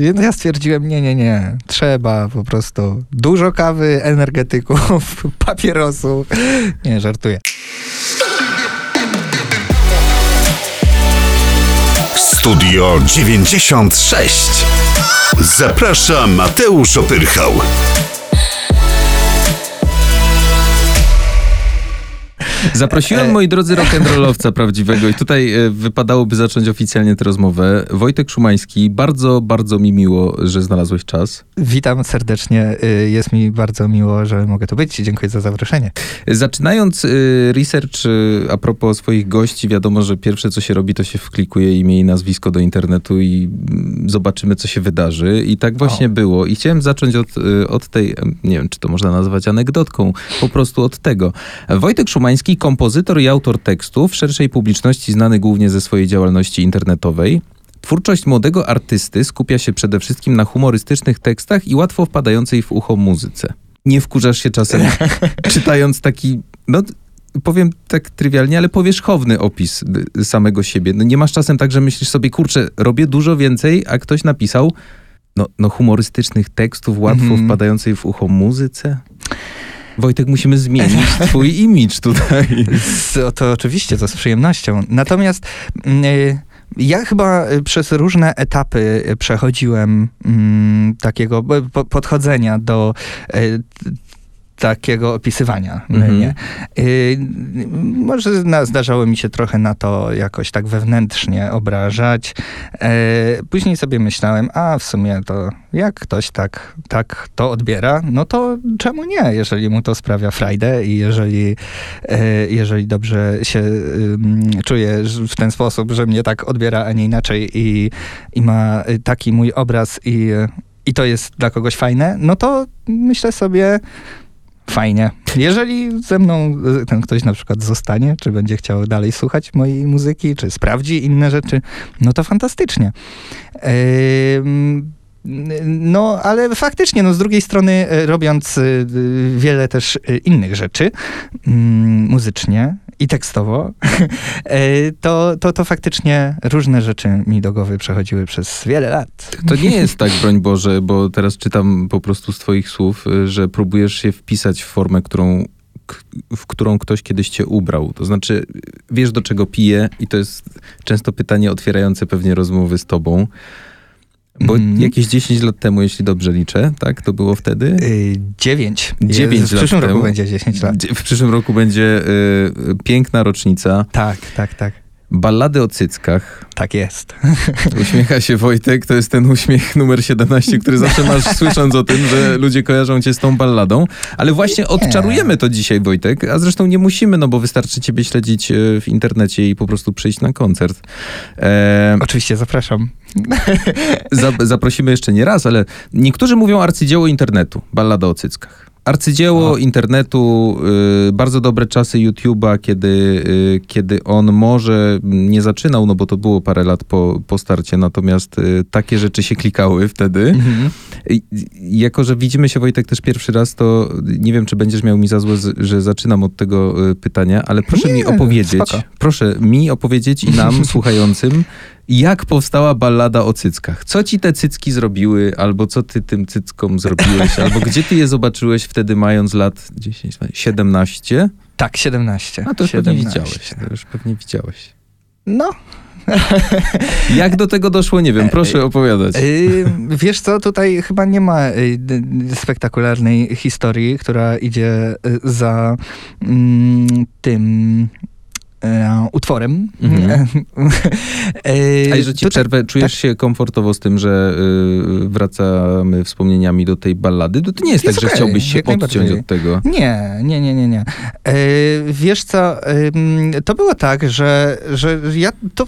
Ja stwierdziłem, nie, nie, nie, trzeba po prostu dużo kawy, energetyków, papierosu. Nie, żartuję. Studio 96. Zaprasza Mateusz Opyrchał. Zaprosiłem, moi drodzy, rock'n'rollowca prawdziwego i tutaj e, wypadałoby zacząć oficjalnie tę rozmowę. Wojtek Szumański, bardzo, bardzo mi miło, że znalazłeś czas. Witam serdecznie. Jest mi bardzo miło, że mogę tu być. Dziękuję za zaproszenie. Zaczynając research a propos swoich gości, wiadomo, że pierwsze co się robi, to się wklikuje imię i nazwisko do internetu i mm, zobaczymy, co się wydarzy. I tak właśnie o. było. I chciałem zacząć od, od tej, nie wiem, czy to można nazwać anegdotką, po prostu od tego. Wojtek Szumański, kompozytor i autor tekstów, w szerszej publiczności znany głównie ze swojej działalności internetowej. Twórczość młodego artysty skupia się przede wszystkim na humorystycznych tekstach i łatwo wpadającej w ucho muzyce. Nie wkurzasz się czasem czytając taki, no powiem tak trywialnie, ale powierzchowny opis samego siebie. No nie masz czasem tak, że myślisz sobie, kurczę, robię dużo więcej, a ktoś napisał no, no humorystycznych tekstów, łatwo mm wpadającej w ucho muzyce? Wojtek, musimy zmienić twój imidż tutaj. To oczywiście, to z przyjemnością. Natomiast... Yy, ja chyba przez różne etapy przechodziłem mm, takiego podchodzenia do y, takiego opisywania mhm. mnie. Y, może zdarzało mi się trochę na to jakoś tak wewnętrznie obrażać. Y, później sobie myślałem, a w sumie to jak ktoś tak, tak to odbiera, no to czemu nie, jeżeli mu to sprawia frajdę i jeżeli, y, jeżeli dobrze się czuje w ten sposób, że mnie tak odbiera, a nie inaczej i, i ma taki mój obraz i, i to jest dla kogoś fajne, no to myślę sobie, fajnie. Jeżeli ze mną e, ten ktoś na przykład zostanie, czy będzie chciał dalej słuchać mojej muzyki, czy sprawdzi inne rzeczy, no to fantastycznie. No, ale faktycznie, no z drugiej strony, e, robiąc e, wiele też innych rzeczy mm, muzycznie, i tekstowo, e, to, to, to faktycznie różne rzeczy mi do głowy przechodziły przez wiele lat. To nie jest tak, broń Boże, bo teraz czytam po prostu z twoich słów, e, że próbujesz się wpisać w formę, którą w którą ktoś kiedyś cię ubrał. To znaczy, wiesz do czego pije i to jest często pytanie otwierające pewnie rozmowy z tobą. Bo mm. jakieś 10 lat temu, jeśli dobrze liczę, tak? To było wtedy? Yy, 9. 9 w przyszłym roku będzie 10 lat. W przyszłym roku będzie y, piękna rocznica. Tak, tak, tak. Ballady o cyckach. Tak jest. Uśmiecha się Wojtek, to jest ten uśmiech numer 17, który zawsze masz słysząc o tym, że ludzie kojarzą cię z tą balladą. Ale właśnie odczarujemy to dzisiaj, Wojtek, a zresztą nie musimy, no bo wystarczy ciebie śledzić e, w internecie i po prostu przyjść na koncert. E... Oczywiście, zapraszam. zaprosimy jeszcze nie raz, ale niektórzy mówią arcydzieło internetu, ballada o cyckach. Arcydzieło internetu, y, bardzo dobre czasy YouTube'a, kiedy, y, kiedy on może nie zaczynał, no bo to było parę lat po, po starcie, natomiast y, takie rzeczy się klikały wtedy. Mhm. Jako, że widzimy się Wojtek też pierwszy raz, to nie wiem, czy będziesz miał mi za złe, że zaczynam od tego y, pytania, ale proszę nie, mi opowiedzieć, spoko. proszę mi opowiedzieć i nam, słuchającym, jak powstała ballada o cyckach. Co ci te cycki zrobiły, albo co ty tym cyckom zrobiłeś, albo gdzie ty je zobaczyłeś wtedy mając lat 10, 17? Tak, 17. A to już 17. pewnie widziałeś. To już pewnie widziałeś. No, Jak do tego doszło, nie wiem, proszę opowiadać. Y, wiesz co, tutaj chyba nie ma y, spektakularnej historii, która idzie y, za mm, tym e, utworem. Mhm. E, A że ci przerwę, czujesz tak? się komfortowo z tym, że y, wracamy wspomnieniami do tej ballady? To, to nie jest, jest tak, okay, że chciałbyś się odciąć od tego. Nie, nie, nie, nie, nie. E, wiesz co, to było tak, że, że ja to,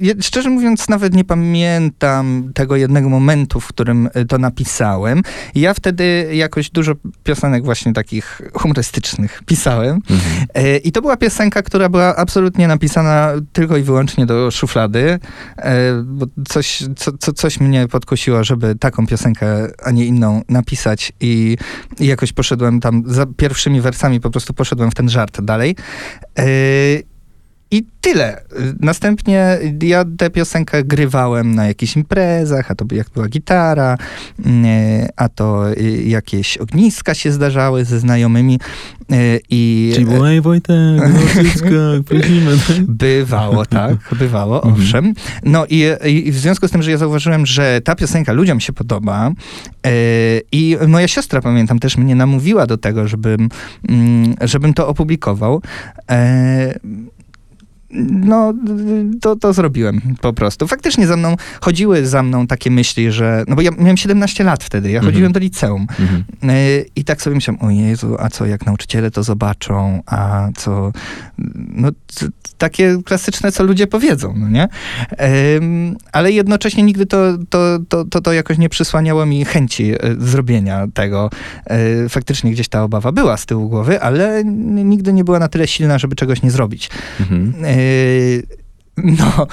ja, szczerze mówiąc, nawet nie pamiętam tego jednego momentu, w którym to napisałem. Ja wtedy jakoś dużo piosenek właśnie takich humorystycznych pisałem. Mhm. E, I to była piosenka, która była absolutnie napisana tylko i wyłącznie do szuflady, e, bo coś, co, co, coś mnie podkusiło, żeby taką piosenkę, a nie inną napisać i, i jakoś poszedłem tam, za pierwszymi wersami po prostu poszedłem w ten żart dalej. E, I tyle. Następnie ja tę piosenkę grywałem na jakichś imprezach, a to jak była gitara, e, a to e, jakieś ogniska się zdarzały ze znajomymi. e, I Czyli Wojtek, no dziecko, prosimy. Bywało, tak, bywało, Mhm. owszem. No i, i w związku z tym, że ja zauważyłem, że ta piosenka ludziom się podoba e, i moja siostra, pamiętam, też mnie namówiła do tego, żebym, mm, żebym to opublikował. No, to, to zrobiłem po prostu. Faktycznie za mną, chodziły za mną takie myśli, że, no bo ja miałem 17 lat wtedy, ja chodziłem do liceum. Mhm. E, I tak sobie myślałem, o Jezu, a co jak nauczyciele to zobaczą, a co, no takie klasyczne, co ludzie powiedzą, no nie? Ale jednocześnie nigdy to, to, to, to, to jakoś nie przysłaniało mi chęci e, zrobienia tego. E, Faktycznie gdzieś ta obawa była z tyłu głowy, ale nigdy nie była na tyle silna, żeby czegoś nie zrobić. Mhm. E, No,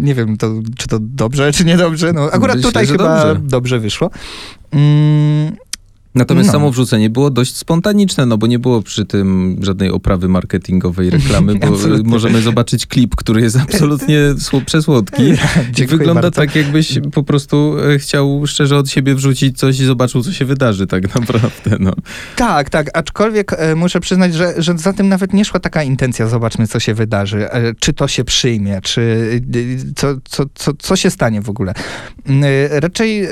nie wiem, to, czy to dobrze, czy niedobrze. No, akurat Myślę, tutaj chyba dobrze. dobrze, wyszło. Mm, Natomiast No. samo wrzucenie było dość spontaniczne, no bo nie było przy tym żadnej oprawy marketingowej, reklamy, bo możemy zobaczyć klip, który jest absolutnie sło- przesłodki. I wygląda bardzo. tak, jakbyś po prostu e, chciał szczerze od siebie wrzucić coś i zobaczył, co się wydarzy tak naprawdę. No. Tak, tak, aczkolwiek e, muszę przyznać, że, że za tym nawet nie szła taka intencja, zobaczmy, co się wydarzy, e, czy to się przyjmie, czy e, co, co, co, co się stanie w ogóle. Mm, e, Raczej e,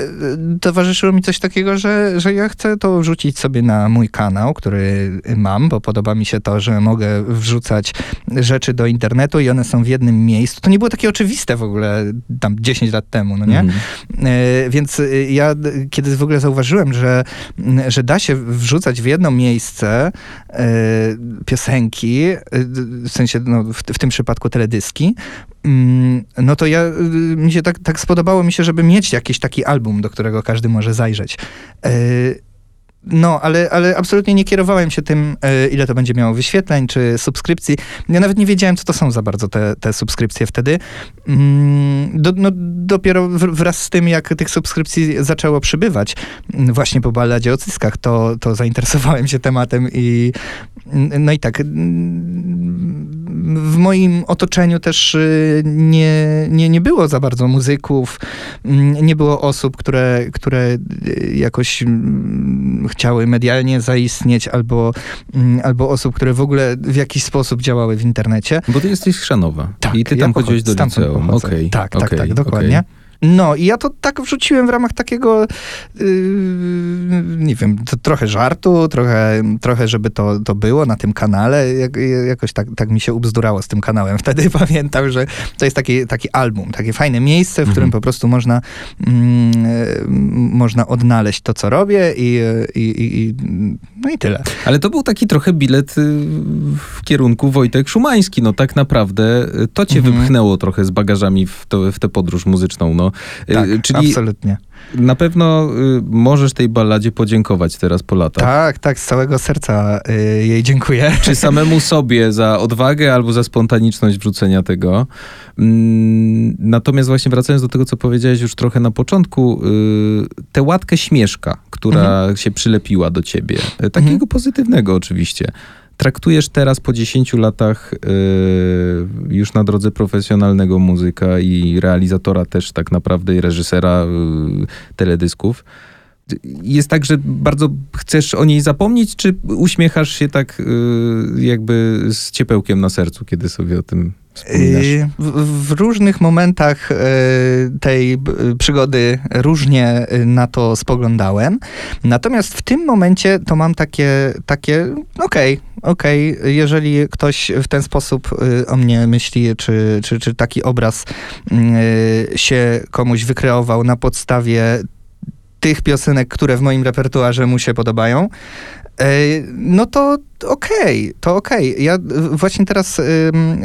towarzyszyło mi coś takiego, że, że ja chcę to wrzucić sobie na mój kanał, który mam, bo podoba mi się to, że mogę wrzucać rzeczy do internetu i one są w jednym miejscu. To nie było takie oczywiste w ogóle tam 10 lat temu, no nie? E, Więc e, ja, kiedy w ogóle zauważyłem, że, że da się wrzucać w jedno miejsce e, piosenki, w sensie no, w, w tym przypadku teledyski, mm, no to ja, mi się tak, tak spodobało mi się, żeby mieć jakiś taki album, do którego każdy może zajrzeć. No, ale, ale absolutnie nie kierowałem się tym, e, ile to będzie miało wyświetleń czy subskrypcji. Ja nawet nie wiedziałem, co to są za bardzo te, te subskrypcje wtedy. Mm, Do, no, dopiero wraz z tym, jak tych subskrypcji zaczęło przybywać, mm, właśnie po balladzie o cyskach, to, to zainteresowałem się tematem i no i tak, mm, w moim otoczeniu też y, nie, nie, nie było za bardzo muzyków, mm, nie było osób, które, które y, jakoś mm, chciały medialnie zaistnieć, albo, mm, albo osób, które w ogóle w jakiś sposób działały w internecie. Bo ty jesteś Chrzanowa Tak, i ty ja tam pochodzę- chodziłeś do liceum. Okej, Tak, tak, okej, tak, okej. dokładnie. No i ja to tak wrzuciłem w ramach takiego, yy, nie wiem, to trochę żartu, trochę, trochę żeby to, to było na tym kanale. Jak, jakoś tak, tak mi się ubzdurało z tym kanałem. Wtedy pamiętam, że to jest taki, taki album, takie fajne miejsce, w którym Mhm. po prostu można, mm, można odnaleźć to, co robię i, i, i, i no i tyle. Ale to był taki trochę bilet y, w kierunku Wojtek Szumański. No tak naprawdę y, to cię Mhm. wypchnęło trochę z bagażami w, to, w tę podróż muzyczną. No. Y, Tak, Czyli absolutnie. Na pewno y, możesz tej balladzie podziękować teraz po latach. Tak, tak, z całego serca yy, jej dziękuję. Czy samemu sobie za odwagę albo za spontaniczność wrzucenia tego. Mm, Natomiast właśnie wracając do tego, co powiedziałeś już trochę na początku, y, tę łatkę śmieszka, która się przylepiła do ciebie, y, takiego Mhm. pozytywnego oczywiście, traktujesz teraz po 10 latach y, już na drodze profesjonalnego muzyka i realizatora też tak naprawdę i reżysera y, teledysków. Jest tak, że bardzo chcesz o niej zapomnieć, czy uśmiechasz się tak y, jakby z ciepełkiem na sercu, kiedy sobie o tym W, w różnych momentach e, tej b- przygody różnie na to spoglądałem. Natomiast w tym momencie to mam takie, takie okej, okej, jeżeli ktoś w ten sposób o mnie myśli, czy, czy, czy taki obraz się komuś wykreował na podstawie tych piosenek, które w moim repertuarze mu się podobają, no to okej, to okej. Ja e, właśnie teraz ym,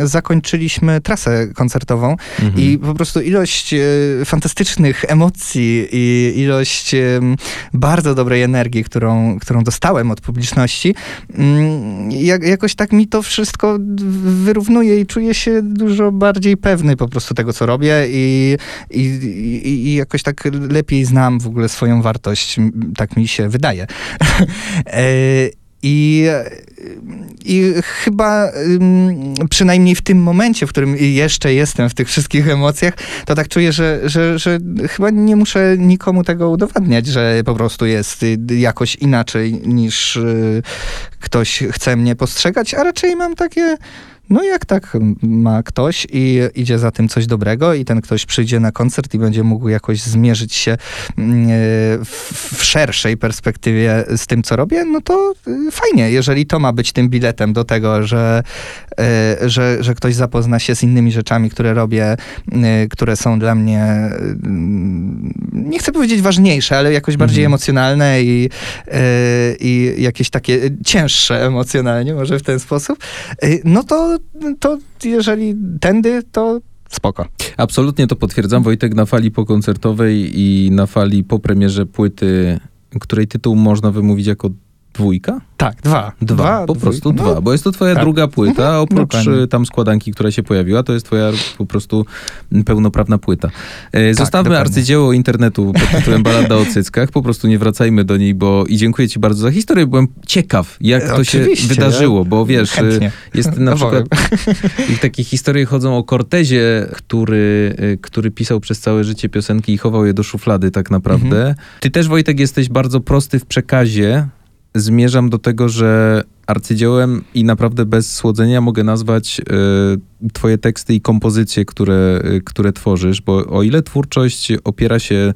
zakończyliśmy trasę koncertową Mhm. i po prostu ilość e, fantastycznych emocji i ilość em, bardzo dobrej energii, którą, którą dostałem od publiczności, jak, jakoś tak mi to wszystko wyrównuje i czuję się dużo bardziej pewny po prostu tego, co robię i, i, i, jakoś tak lepiej znam w ogóle swoją wartość, tak mi się wydaje. I, I chyba przynajmniej w tym momencie, w którym jeszcze jestem w tych wszystkich emocjach, to tak czuję, że, że, że chyba nie muszę nikomu tego udowadniać, że po prostu jest jakoś inaczej niż y, ktoś chce mnie postrzegać, a raczej mam takie. No jak tak ma ktoś i idzie za tym coś dobrego i ten ktoś przyjdzie na koncert i będzie mógł jakoś zmierzyć się mm, e, w, szerszej perspektywie z tym, co robię, no to y, fajnie, jeżeli to ma być tym biletem do tego, że, e, że, że ktoś zapozna się z innymi rzeczami, które robię, y, które są dla mnie, mm, nie chcę powiedzieć ważniejsze, ale jakoś bardziej Mhm. emocjonalne i, e, i jakieś takie cięższe emocjonalnie, może w ten sposób, y, no to, to jeżeli tędy, to spoko. Absolutnie to potwierdzam. Wojtek na fali pokoncertowej i na fali po premierze płyty, której tytuł można wymówić jako dwójka? Tak, dwa. Dwa, po prostu dwójka. dwa, bo jest to twoja tak. druga płyta, Mhm, oprócz dokładnie. y, tam składanki, która się pojawiła, to jest twoja po prostu pełnoprawna płyta. E, Zostawmy dokładnie. arcydzieło internetu pod tytułem Balada o cyckach, po prostu nie wracajmy do niej, bo i dziękuję ci bardzo za historię, byłem ciekaw, jak to się wydarzyło, ja bo wiesz, y, chętnie. jest na Opowiem. przykład i takie historie chodzą o Cortezie, który, który pisał przez całe życie piosenki i chował je do szuflady tak naprawdę. Mhm. Ty też, Wojtek, jesteś bardzo prosty w przekazie. Zmierzam do tego, że arcydziełem i naprawdę bez słodzenia mogę nazwać y, twoje teksty i kompozycje, które, y, które tworzysz, bo o ile twórczość opiera się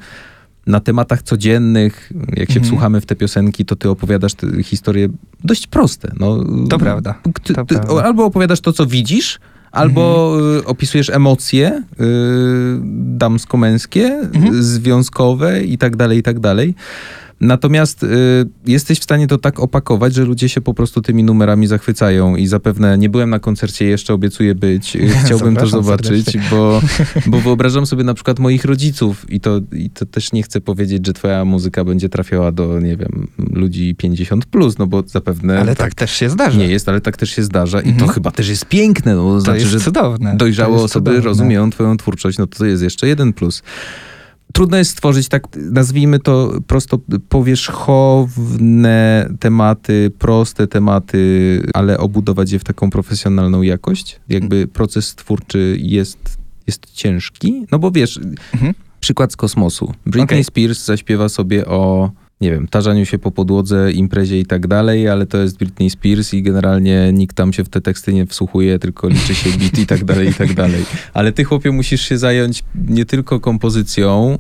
na tematach codziennych, jak się Mhm. wsłuchamy w te piosenki, to ty opowiadasz te historie dość proste. No, To prawda. Ty, To ty, prawda. albo opowiadasz to, co widzisz, albo y, opisujesz emocje y, damsko-męskie, Mhm. związkowe i tak dalej, i tak dalej. Natomiast y, jesteś w stanie to tak opakować, że ludzie się po prostu tymi numerami zachwycają i zapewne nie byłem na koncercie, jeszcze obiecuję być. Y, Chciałbym to zobaczyć, serdecznie. bo, bo wyobrażam sobie na przykład moich rodziców i to, i to też nie chcę powiedzieć, że twoja muzyka będzie trafiała do, nie wiem, ludzi 50+, plus, no bo zapewne Ale tak też się zdarza. nie jest, ale tak też się zdarza i to Mhm. chyba też jest piękne, no, to znaczy, jest że cudowne. dojrzałe jest osoby cudowne. rozumieją twoją twórczość, no to jest jeszcze jeden plus. Trudno jest stworzyć tak, nazwijmy to prosto powierzchowne tematy, proste tematy, ale obudować je w taką profesjonalną jakość. Jakby proces twórczy jest, jest ciężki, no bo wiesz, Mhm. przykład z kosmosu. Britney Okej. Spears zaśpiewa sobie o, nie wiem, tarzaniu się po podłodze, imprezie i tak dalej, ale to jest Britney Spears i generalnie nikt tam się w te teksty nie wsłuchuje, tylko liczy się beat i tak dalej, i tak dalej. Ale ty, chłopie, musisz się zająć nie tylko kompozycją,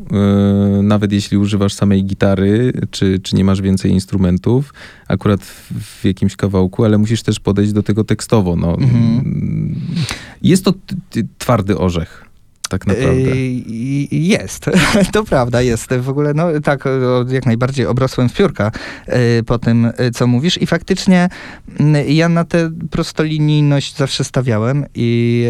yy, nawet jeśli używasz samej gitary, czy, czy nie masz więcej instrumentów, akurat w, w jakimś kawałku, ale musisz też podejść do tego tekstowo. No. Mhm. Jest to twardy orzech. Tak naprawdę. Yy, Jest, to prawda, jest. W ogóle, no tak, jak najbardziej obrosłem w piórka yy, po tym, yy, co mówisz i faktycznie yy, ja na tę prostolinijność zawsze stawiałem i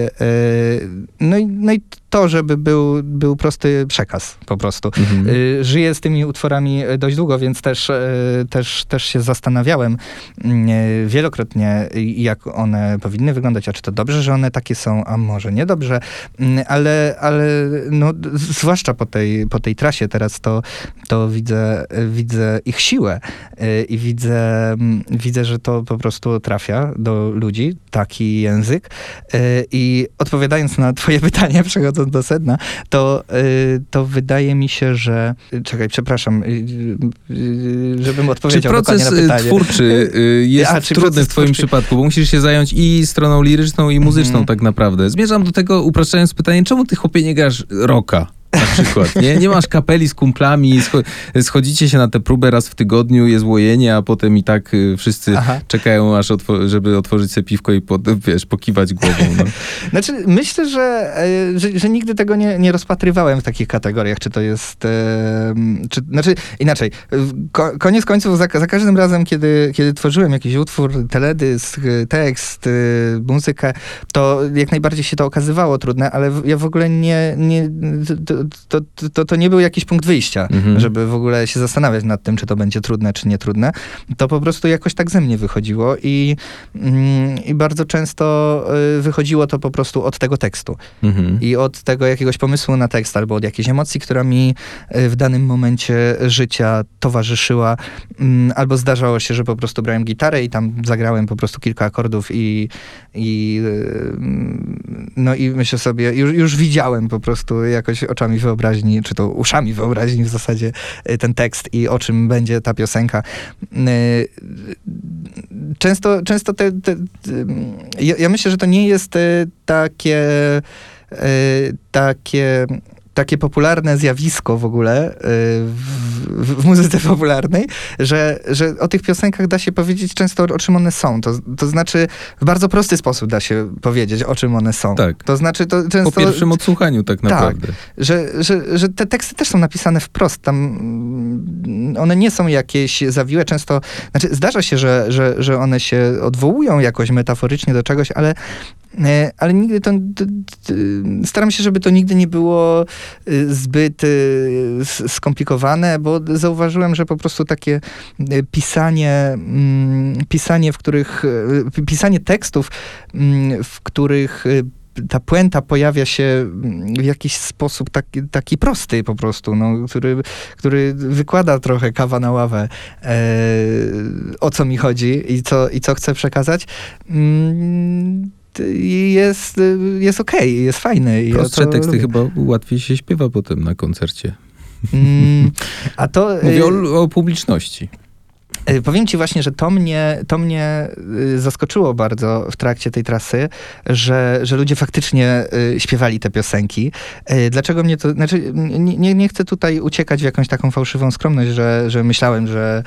no, i no i to, żeby był, był prosty przekaz po prostu. Mhm. Y, Żyję z tymi utworami y, dość długo, więc też, y, też, też się zastanawiałem y, wielokrotnie, jak one powinny wyglądać, a czy to dobrze, że one takie są, a może niedobrze, Mm, ale, ale no, zwłaszcza po tej, po tej trasie teraz to, to widzę, widzę ich siłę i widzę, mm, widzę, że to po prostu trafia do ludzi, taki język. I odpowiadając na twoje pytanie, przechodząc do sedna, to, y, to wydaje mi się, że... Czekaj, przepraszam, y, y, żebym Czy odpowiedział proces dokładnie na y, pytanie. twórczy y, jest A, czy trudny proces w twoim twórczy- przypadku, bo musisz się zająć i stroną liryczną, i muzyczną Mhm. tak naprawdę. Zmierzam do tego, upraszczając pytanie, czemu ty chłopie nie grasz rocka? Przykład, nie? Nie masz kapeli z kumplami, scho- schodzicie się na tę próbę raz w tygodniu, jest łojenie, a potem i tak y, wszyscy Aha. czekają, aż otwo- żeby otworzyć sobie piwko i pod, wiesz, pokiwać głową. No. Znaczy, myślę, że, e, że, że nigdy tego nie, nie rozpatrywałem w takich kategoriach, czy to jest, e, czy, znaczy inaczej, ko, koniec końców za, za każdym razem, kiedy, kiedy tworzyłem jakiś utwór, teledysk, e, tekst, e, muzykę, to jak najbardziej się to okazywało trudne, ale ja w ogóle nie, nie to, to, to, to nie był jakiś punkt wyjścia, Mhm. żeby w ogóle się zastanawiać nad tym, czy to będzie trudne, czy nie trudne. To po prostu jakoś tak ze mnie wychodziło i, mm, i bardzo często y, wychodziło to po prostu od tego tekstu Mhm. i od tego jakiegoś pomysłu na tekst albo od jakiejś emocji, która mi y, w danym momencie życia towarzyszyła, Mm, albo zdarzało się, że po prostu brałem gitarę i tam zagrałem po prostu kilka akordów i, i y, mm, no i myślę sobie, już, już widziałem po prostu jakoś oczami wyobraźni, czy to uszami wyobraźni w zasadzie y, ten tekst i o czym będzie ta piosenka. Y, Często, często te, te, te ja, myślę, że to nie jest y, takie y, takie takie popularne zjawisko w ogóle y, w, w, muzyce popularnej, że, że o tych piosenkach da się powiedzieć często o czym one są. To, to znaczy w bardzo prosty sposób da się powiedzieć o czym one są. Tak. To znaczy to często... Po pierwszym odsłuchaniu tak naprawdę. że, że, że te teksty też są napisane wprost. Tam mm, one nie są jakieś zawiłe. Często, znaczy zdarza się, że, że, że one się odwołują jakoś metaforycznie do czegoś, ale, ale nigdy to, staram się, żeby to nigdy nie było y, zbyt s- skomplikowane, bo zauważyłem, że po prostu takie pisanie, mm, pisanie, w których, pisanie tekstów, mm, w których ta puenta pojawia się mm, w jakiś sposób taki, taki prosty po prostu, no, który, który wykłada trochę kawa na ławę, e, o co mi chodzi i co, i co chcę przekazać. Mm, jest, jest okej, jest fajny. ja Prostsze to teksty lubię. chyba łatwiej się śpiewa potem na koncercie. Mm, a to... Mówię y, o, o publiczności. Y, Powiem ci właśnie, że to mnie, to mnie y, zaskoczyło bardzo w trakcie tej trasy, że, że ludzie faktycznie y, śpiewali te piosenki. Y, Dlaczego mnie to... Znaczy, nie, nie, chcę tutaj uciekać w jakąś taką fałszywą skromność, że, że myślałem, że,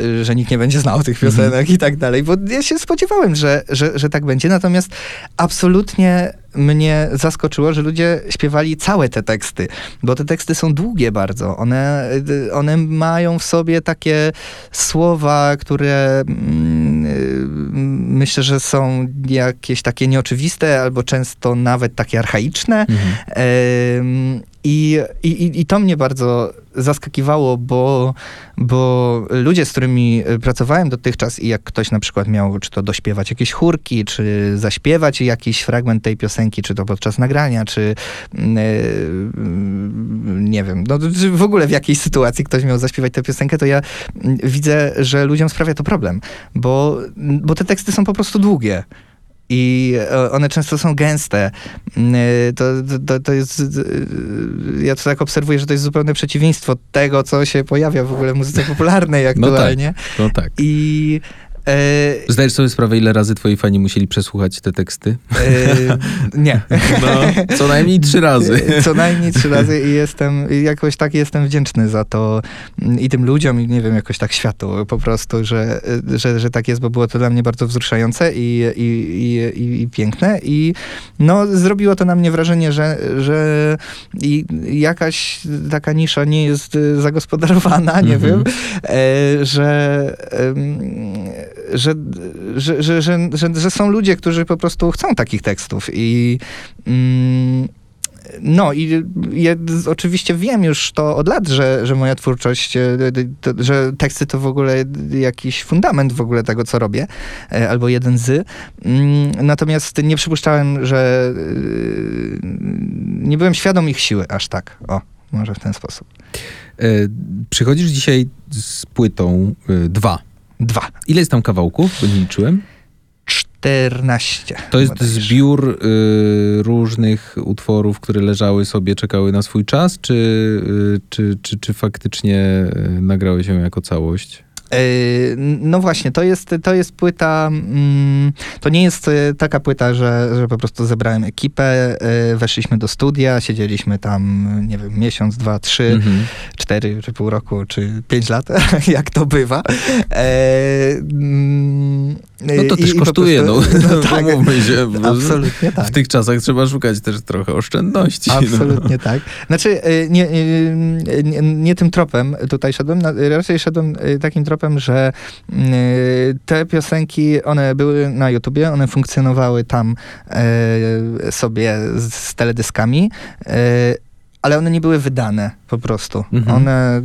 y, że nikt nie będzie znał tych piosenek i tak dalej, bo ja się spodziewałem, że, że, że tak będzie. Natomiast absolutnie mnie zaskoczyło, że ludzie śpiewali całe te teksty, bo te teksty są długie bardzo. One, y, one mają w sobie takie słowa, które mm, y, myślę, że są jakieś takie nieoczywiste, albo często nawet takie archaiczne. Mhm. I, i, I to mnie bardzo zaskakiwało, bo, bo ludzie, z którymi y, pracowałem dotychczas i jak ktoś na przykład miał czy to dośpiewać jakieś chórki, czy zaśpiewać jakiś fragment tej piosenki, czy to podczas nagrania, czy mm, y, nie wiem, no, czy w ogóle w jakiejś sytuacji ktoś miał zaśpiewać tę piosenkę, to ja mm, widzę, że ludziom sprawia to problem, bo, bo te teksty są po prostu długie. I e, one często są gęste. E, To, to, to jest. Ja to tak obserwuję, że to jest zupełne przeciwieństwo tego, co się pojawia w ogóle w muzyce popularnej No tak. aktualnie. No tak. I. E, Zdajesz sobie sprawę, ile razy twoi fani musieli przesłuchać te teksty? e, nie. No, co najmniej trzy razy. Co najmniej trzy razy i jestem, jakoś tak jestem wdzięczny za to mm, i tym ludziom, i nie wiem, jakoś tak światu po prostu, że, że, że tak jest, bo było to dla mnie bardzo wzruszające i, i, i, i, i piękne i no, zrobiło to na mnie wrażenie, że, że i jakaś taka nisza nie jest zagospodarowana, nie Mhm. wiem, e, że, że, że, że, że, są ludzie, którzy po prostu chcą takich tekstów i mm, no i ja oczywiście wiem już to od lat, że, że moja twórczość, e, że teksty to w ogóle jakiś fundament w ogóle tego, co robię, e, albo jeden z. Mm, Natomiast nie przypuszczałem, że e, nie byłem świadom ich siły aż tak. O, może w ten sposób. Przychodzisz dzisiaj z płytą dwa. Dwa. Ile jest tam kawałków? Bo nie liczyłem. 14. To jest bodajże. zbiór y, różnych utworów, które leżały sobie, czekały na swój czas, czy, y, czy, czy, czy faktycznie y, nagrałeś ją jako całość? Yy, No właśnie, to jest, to jest płyta, mm, to nie jest y, taka płyta, że, że po prostu zebrałem ekipę, y, weszliśmy do studia, siedzieliśmy tam, nie wiem, miesiąc, dwa, trzy, Mhm. cztery, czy pół roku, czy pięć lat, jak to bywa. E, mm, No to też i kosztuje, prostu- no, no tak, się. bo absolutnie tak. W tych czasach trzeba szukać też trochę oszczędności. no. Absolutnie tak. Znaczy, y, nie, y, nie, nie tym tropem tutaj szedłem, raczej szedłem y, takim tropem, że y, te piosenki, one były na YouTubie, one funkcjonowały tam sobie z, teledyskami, ale one nie były wydane po prostu. Mhm. One,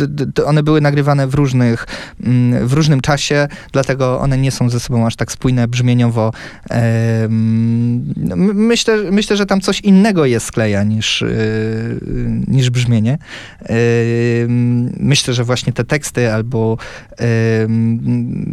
y, d- d- one były nagrywane w różnych, mm, w różnym czasie, dlatego one nie są ze sobą aż tak spójne brzmieniowo. No, my- Myślę, myślę, że tam coś innego je skleja niż, y, niż brzmienie. Myślę, że właśnie te teksty albo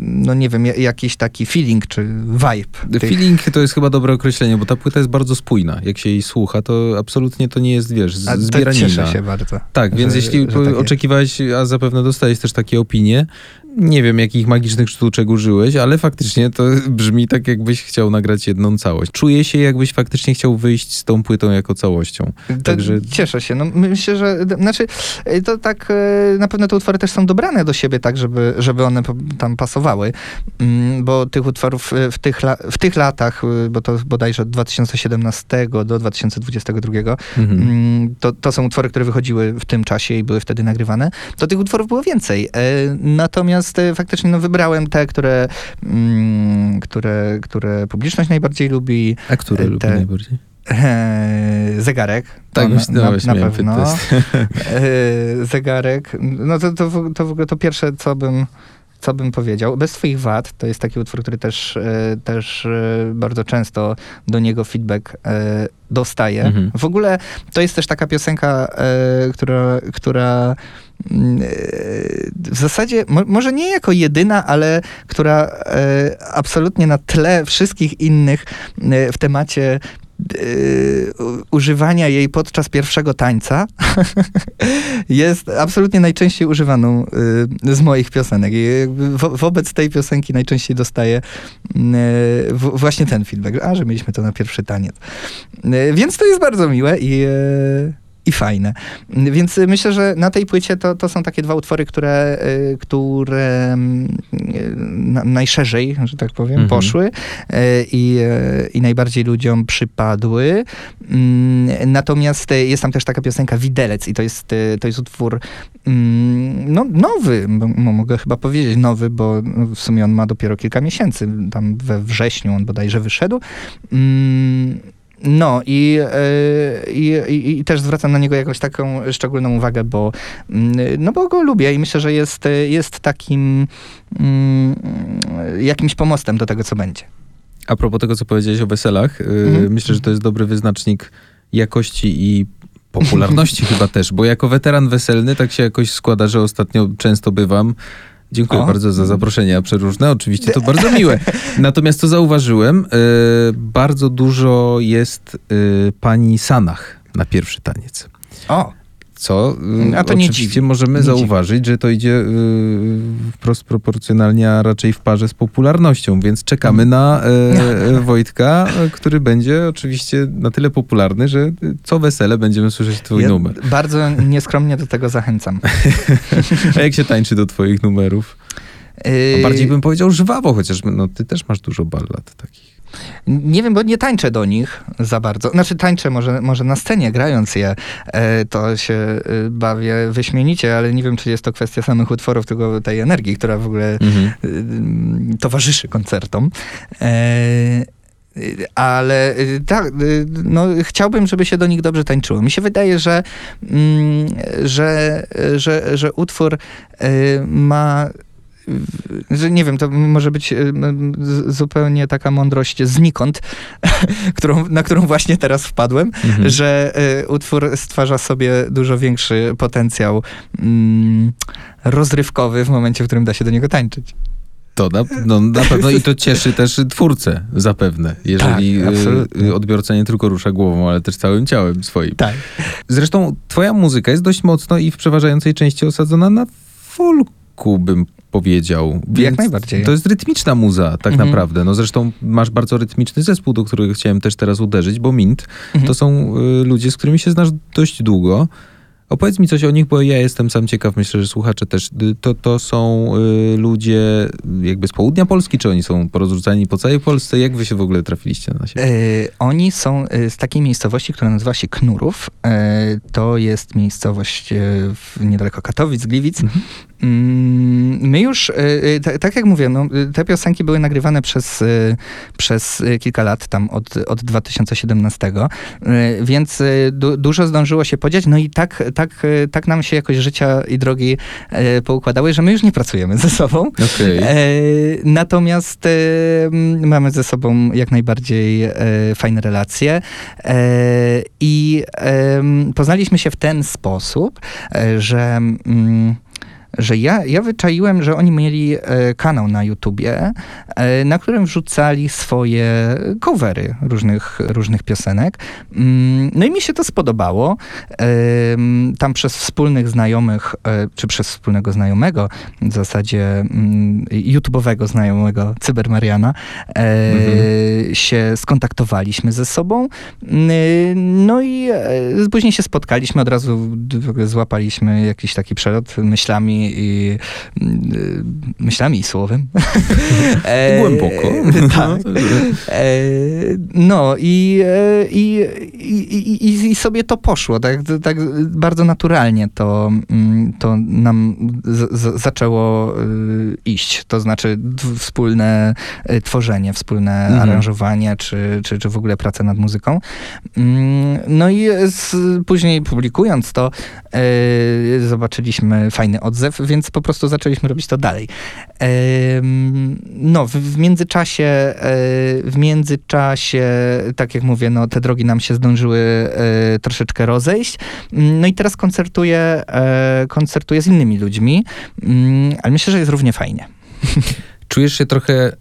no nie wiem, ja- jakiś taki feeling czy vibe. tych- Feeling to jest chyba dobre określenie, bo ta płyta jest bardzo spójna. Jak się jej słucha, to absolutnie to nie jest, wiesz, z- A to zbieranina. cieszę się bardzo. Tak, więc że- jeśli tak jest. oczekiwałeś, a zapewne dostałeś też takie opinie, nie wiem jakich magicznych sztuczek użyłeś, ale faktycznie to brzmi tak, jakbyś chciał nagrać jedną całość. Czuję się, jakbyś faktycznie chciał wyjść z tą płytą jako całością. To Także Cieszę się. No, myślę, że znaczy, to tak e, na pewno te utwory też są dobrane do siebie, tak, żeby, żeby one tam pasowały. Mm, Bo tych utworów y, w tych, la, w tych latach, y, bo to bodajże od 2017 do 2022, mhm. mm, to, to są utwory, które wychodziły w tym czasie i były wtedy nagrywane, to tych utworów było więcej. E, Natomiast e, faktycznie no, wybrałem te, które, mm, które, które publiczność najbardziej lubi. a które te- lubię najbardziej? E, Zegarek. Tak, myślę, na, no, na, na miałem pewno. E, zegarek. No to, to, to w ogóle to pierwsze, co bym, co bym powiedział. Bez twoich wad to jest taki utwór, który też, e, też e, bardzo często do niego feedback e, dostaję. Mhm. W ogóle to jest też taka piosenka, która, która mm, w zasadzie, mo, może nie jako jedyna, ale która absolutnie na tle wszystkich innych w temacie u- używania jej podczas pierwszego tańca jest absolutnie najczęściej używaną y, z moich piosenek. I wo, wobec tej piosenki najczęściej dostaję y, właśnie ten feedback, a, że mieliśmy to na pierwszy taniec. Y, więc to jest bardzo miłe i, y, i fajne. Więc y, myślę, że na tej płycie to, to są takie dwa utwory, które, y, które mm, y, na, najszerzej, że tak powiem, Mhm. poszły i, i najbardziej ludziom przypadły. Mm, Natomiast jest tam też taka piosenka Widelec i to jest, to jest utwór mm, no, nowy, mogę chyba powiedzieć nowy, bo no, w sumie on ma dopiero kilka miesięcy. Tam we wrześniu on bodajże wyszedł. No i, y, i, i, i też zwracam na niego jakąś taką szczególną uwagę, bo, mm, no bo go lubię i myślę, że jest, y, jest takim mm, jakimś pomostem do tego, co będzie. A propos tego, co powiedziałeś o weselach, yy, Mhm. myślę, że to jest dobry wyznacznik jakości i popularności chyba też, bo jako weteran weselny tak się jakoś składa, że ostatnio często bywam. Dziękuję O. bardzo za zaproszenia przeróżne. Oczywiście to bardzo miłe. Natomiast co zauważyłem, yy, bardzo dużo jest yy, pani Sanach na pierwszy taniec. O, Co yy, A to nie oczywiście dziwi. możemy Nie zauważyć, że to idzie yy, wprost proporcjonalnie, a raczej w parze z popularnością, więc czekamy na yy, Wojtka, yy, który będzie oczywiście na tyle popularny, że co wesele będziemy słyszeć twój ja numer. bardzo nieskromnie do tego zachęcam. A jak się tańczy do twoich numerów? A bardziej bym powiedział żwawo, chociaż no, ty też masz dużo ballad takich. Nie wiem, bo nie tańczę do nich za bardzo. Znaczy tańczę może, może na scenie, grając je, e, to się e, bawię wyśmienicie, ale nie wiem, czy jest to kwestia samych utworów, tylko tej energii, która w ogóle Mhm. y, towarzyszy koncertom. E, ale tak, no, chciałbym, żeby się do nich dobrze tańczyło. Mi się wydaje, że, mm, że, że, że utwór ma że nie wiem, to może być y, zupełnie taka mądrość znikąd, którą, na którą właśnie teraz wpadłem, Mhm. że y, utwór stwarza sobie dużo większy potencjał mm, rozrywkowy w momencie, w którym da się do niego tańczyć. To na, no, na pewno i to cieszy też twórcę zapewne, jeżeli Tak, y, odbiorca nie tylko rusza głową, ale też całym ciałem swoim. Tak. Zresztą twoja muzyka jest dość mocno i w przeważającej części osadzona na folku, bym powiedział. Więc najbardziej. To jest rytmiczna muza, tak Mhm. naprawdę. No zresztą masz bardzo rytmiczny zespół, do którego chciałem też teraz uderzyć, bo Mint Mhm. to są y, ludzie, z którymi się znasz dość długo. Opowiedz mi coś o nich, bo ja jestem sam ciekaw, myślę, że słuchacze też. Y, To, to są y, ludzie jakby z południa Polski, czy oni są porozrzucani po całej Polsce? Jak wy się w ogóle trafiliście na siebie? E, oni są e, z takiej miejscowości, która nazywa się Knurów. E, to jest miejscowość e, w, niedaleko Katowic, Gliwic. Mm, My już, ta- tak jak mówię, no, te piosenki były nagrywane przez, przez kilka lat, tam od, od 2017, e, więc du, dużo zdążyło się podziać, no i tak, tak, e, tak nam się jakoś życia i drogi e, poukładały, że my już nie pracujemy ze sobą. Okej. E, natomiast mamy ze sobą jak najbardziej fajne relacje i poznaliśmy się w ten sposób, że. Że ja, ja wyczaiłem, że oni mieli e, kanał na YouTubie, e, na którym wrzucali swoje covery różnych, różnych piosenek. Mm, no i mi się to spodobało. Tam przez wspólnych znajomych, e, czy przez wspólnego znajomego, w zasadzie mm, YouTube'owego znajomego Cybermariana, e, się skontaktowaliśmy ze sobą. Mm, No i później się spotkaliśmy, od razu złapaliśmy jakiś taki przelot myślami i mm, myślami i słowem. E, Głęboko. tak. E, No i, e, i, i, i, i sobie to poszło, tak, tak bardzo naturalnie to, mm, to nam z, z, zaczęło y, iść. To znaczy wspólne y, tworzenie, wspólne Mhm. aranżowanie, czy, czy, czy w ogóle praca nad muzyką. Mm, No i z, później publikując to, y, zobaczyliśmy fajny odzew, więc po prostu zaczęliśmy robić to dalej. No, w, w międzyczasie, e, w międzyczasie, tak jak mówię, no, te drogi nam się zdążyły e, troszeczkę rozejść. Mm, No i teraz koncertuję, e, koncertuję z innymi ludźmi, mm, ale myślę, że jest równie fajnie. Czujesz się trochę...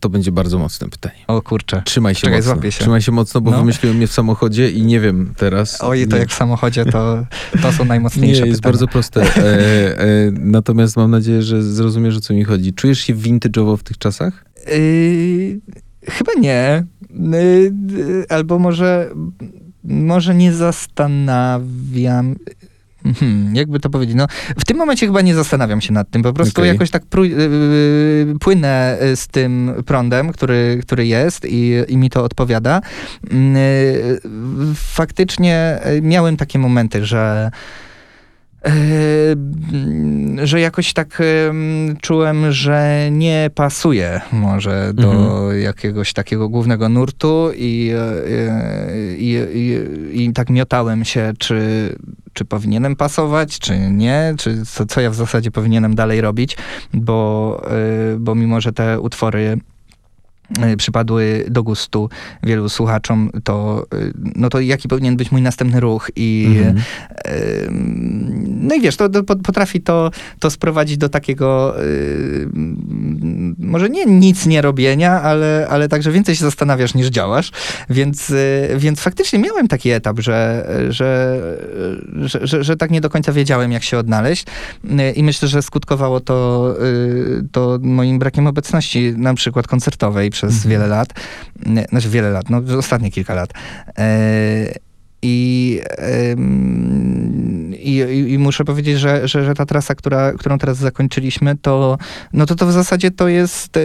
To będzie bardzo mocne pytanie. O kurczę. Trzymaj się Czekaj, mocno. złapię się. Trzymaj się mocno, bo No. wymyśliłem mnie w samochodzie i nie wiem teraz. Oj, to nie, jak w samochodzie, to, to są Nie, najmocniejsze jest pytania. bardzo proste. E, e, natomiast mam nadzieję, że zrozumiesz, o co mi chodzi. Czujesz się vintage'owo w tych czasach? Yy, chyba nie. Yy, albo może, może nie zastanawiam. Hmm, jakby to powiedzieć? No, w tym momencie chyba nie zastanawiam się nad tym. Po prostu Okej. jakoś tak pró- yy, płynę z tym prądem, który, który jest i, i mi to odpowiada. Yy, faktycznie yy, miałem takie momenty, że Yy, że jakoś tak czułem, że nie pasuje może do Mhm. jakiegoś takiego głównego nurtu i, yy, i, i, i tak miotałem się, czy, czy powinienem pasować, czy nie, czy co, co ja w zasadzie powinienem dalej robić, bo, yy, bo mimo, że te utwory przypadły do gustu wielu słuchaczom, to, y, no to jaki powinien być mój następny ruch i Mhm. No i wiesz, to, to pot- potrafi to, to sprowadzić do takiego ym, może nie nic nie robienia, ale, ale także więcej się zastanawiasz niż działasz, więc, więc faktycznie miałem taki etap, że, że, że, że, że tak nie do końca wiedziałem, jak się odnaleźć i myślę, że skutkowało to, to moim brakiem obecności na przykład koncertowej przez Mhm. wiele lat, znaczy wiele lat, no ostatnie kilka lat. E, I, i, i, muszę powiedzieć, że, że, że ta trasa, która, którą teraz zakończyliśmy, to, no to, to w zasadzie to jest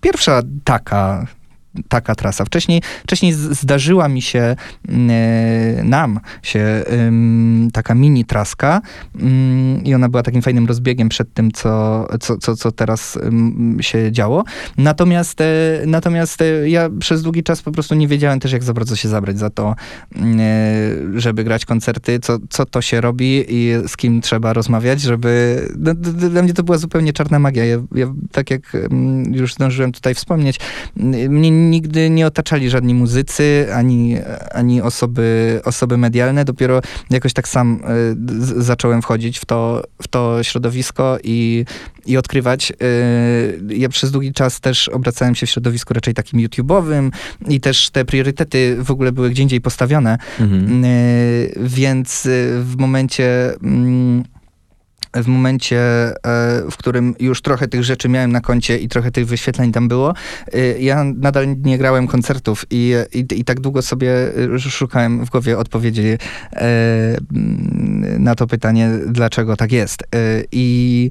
pierwsza taka taka trasa. Wcześniej, wcześniej zdarzyła mi się, e, nam się taka mini traska mm, i ona była takim fajnym rozbiegiem przed tym, co, co, co, co teraz się działo. Natomiast, e, natomiast e, ja przez długi czas po prostu nie wiedziałem też, jak za bardzo się zabrać za to, mm, żeby grać koncerty, co, co to się robi i z kim trzeba rozmawiać, żeby... No, dla mnie to była zupełnie czarna magia. Ja, ja tak jak mm, już zdążyłem tutaj wspomnieć, mnie nigdy nie otaczali żadni muzycy, ani, ani osoby, osoby medialne. Dopiero jakoś tak sam e, z- zacząłem wchodzić w to, w to środowisko i, i odkrywać. E, Ja przez długi czas też obracałem się w środowisku raczej takim YouTube'owym i też te priorytety w ogóle były gdzie indziej postawione. Mhm. Y, Więc w momencie, mm, w momencie, e, w którym już trochę tych rzeczy miałem na koncie i trochę tych wyświetleń tam było, e, ja nadal nie grałem koncertów i, i, i tak długo sobie e, szukałem w głowie odpowiedzi na to pytanie, dlaczego tak jest. I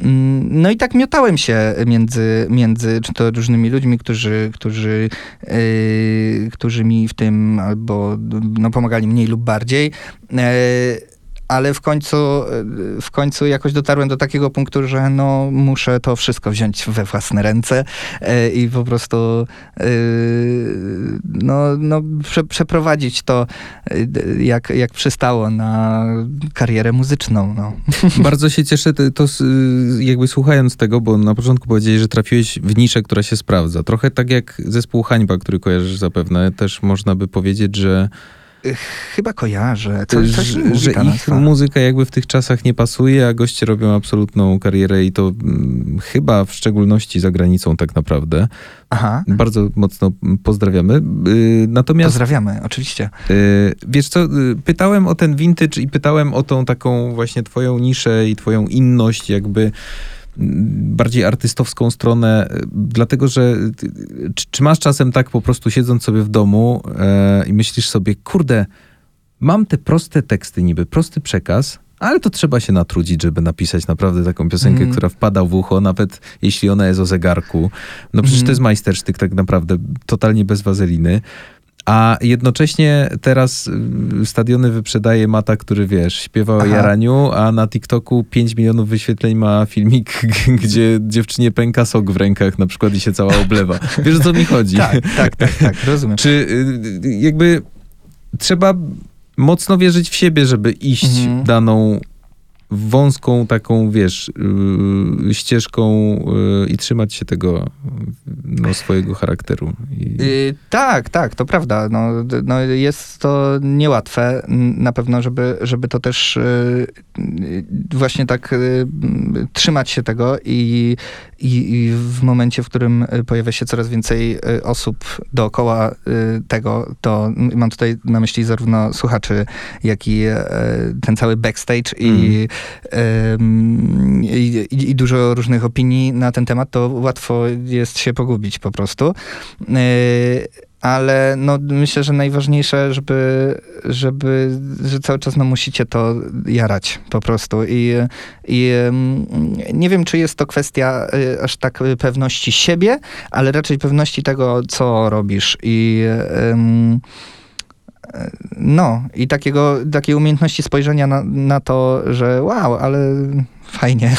mm, no i tak miotałem się między, między czy to różnymi ludźmi, którzy, którzy, yy, którzy mi w tym albo no, pomagali mniej lub bardziej. Yy, ale w końcu, w końcu jakoś dotarłem do takiego punktu, że no, muszę to wszystko wziąć we własne ręce e, i po prostu e, no, no, prze, przeprowadzić to e, jak, jak przystało na karierę muzyczną. No. Bardzo się cieszę, to jakby słuchając tego, bo na początku powiedzieli, że trafiłeś w niszę, która się sprawdza. Trochę tak jak zespół Hańba, który kojarzysz zapewne, też można by powiedzieć, że Chyba kojarzę. Coś, coś że, że ich muzyka jakby w tych czasach nie pasuje, a goście robią absolutną karierę i to hmm, chyba w szczególności za granicą tak naprawdę. Aha. Bardzo mocno pozdrawiamy. Y, natomiast... Pozdrawiamy, oczywiście. Y, wiesz co, pytałem o ten vintage i pytałem o tą taką właśnie twoją niszę i twoją inność jakby bardziej artystowską stronę, dlatego że czy, czy, masz czasem tak po prostu siedząc sobie w domu e, i myślisz sobie, kurde, mam te proste teksty niby, prosty przekaz, ale to trzeba się natrudzić, żeby napisać naprawdę taką piosenkę, mm. która wpada w ucho, nawet jeśli ona jest o zegarku. No przecież mm. to jest majstersztyk tak naprawdę, totalnie bez wazeliny. A jednocześnie teraz y, stadiony wyprzedaje Mata, który wiesz, śpiewa o jaraniu, a na TikToku 5 milionów wyświetleń ma filmik, gdzie dziewczynie pęka sok w rękach na przykład i się cała oblewa. Wiesz o co mi chodzi? tak, tak, tak, tak, rozumiem. Czy y, jakby trzeba mocno wierzyć w siebie, żeby iść mhm. daną wąską taką, wiesz, yy, ścieżką yy, i trzymać się tego no, swojego charakteru. I... Yy, tak, tak, to prawda. No, no, jest to niełatwe na pewno, żeby, żeby to też y, właśnie tak y, trzymać się tego i, i, i, w momencie, w którym pojawia się coraz więcej y, osób dookoła tego, to mam tutaj na myśli zarówno słuchaczy, jak i ten cały backstage mm. i i, i, dużo różnych opinii na ten temat, to łatwo jest się pogubić po prostu. Ale no, myślę, że najważniejsze, żeby, żeby że cały czas no, musicie to jarać po prostu. I, I nie wiem, czy jest to kwestia e, aż tak pewności siebie, ale raczej pewności tego, co robisz. I um, no, i takiego, takiej umiejętności spojrzenia na, na to, że wow, ale fajnie.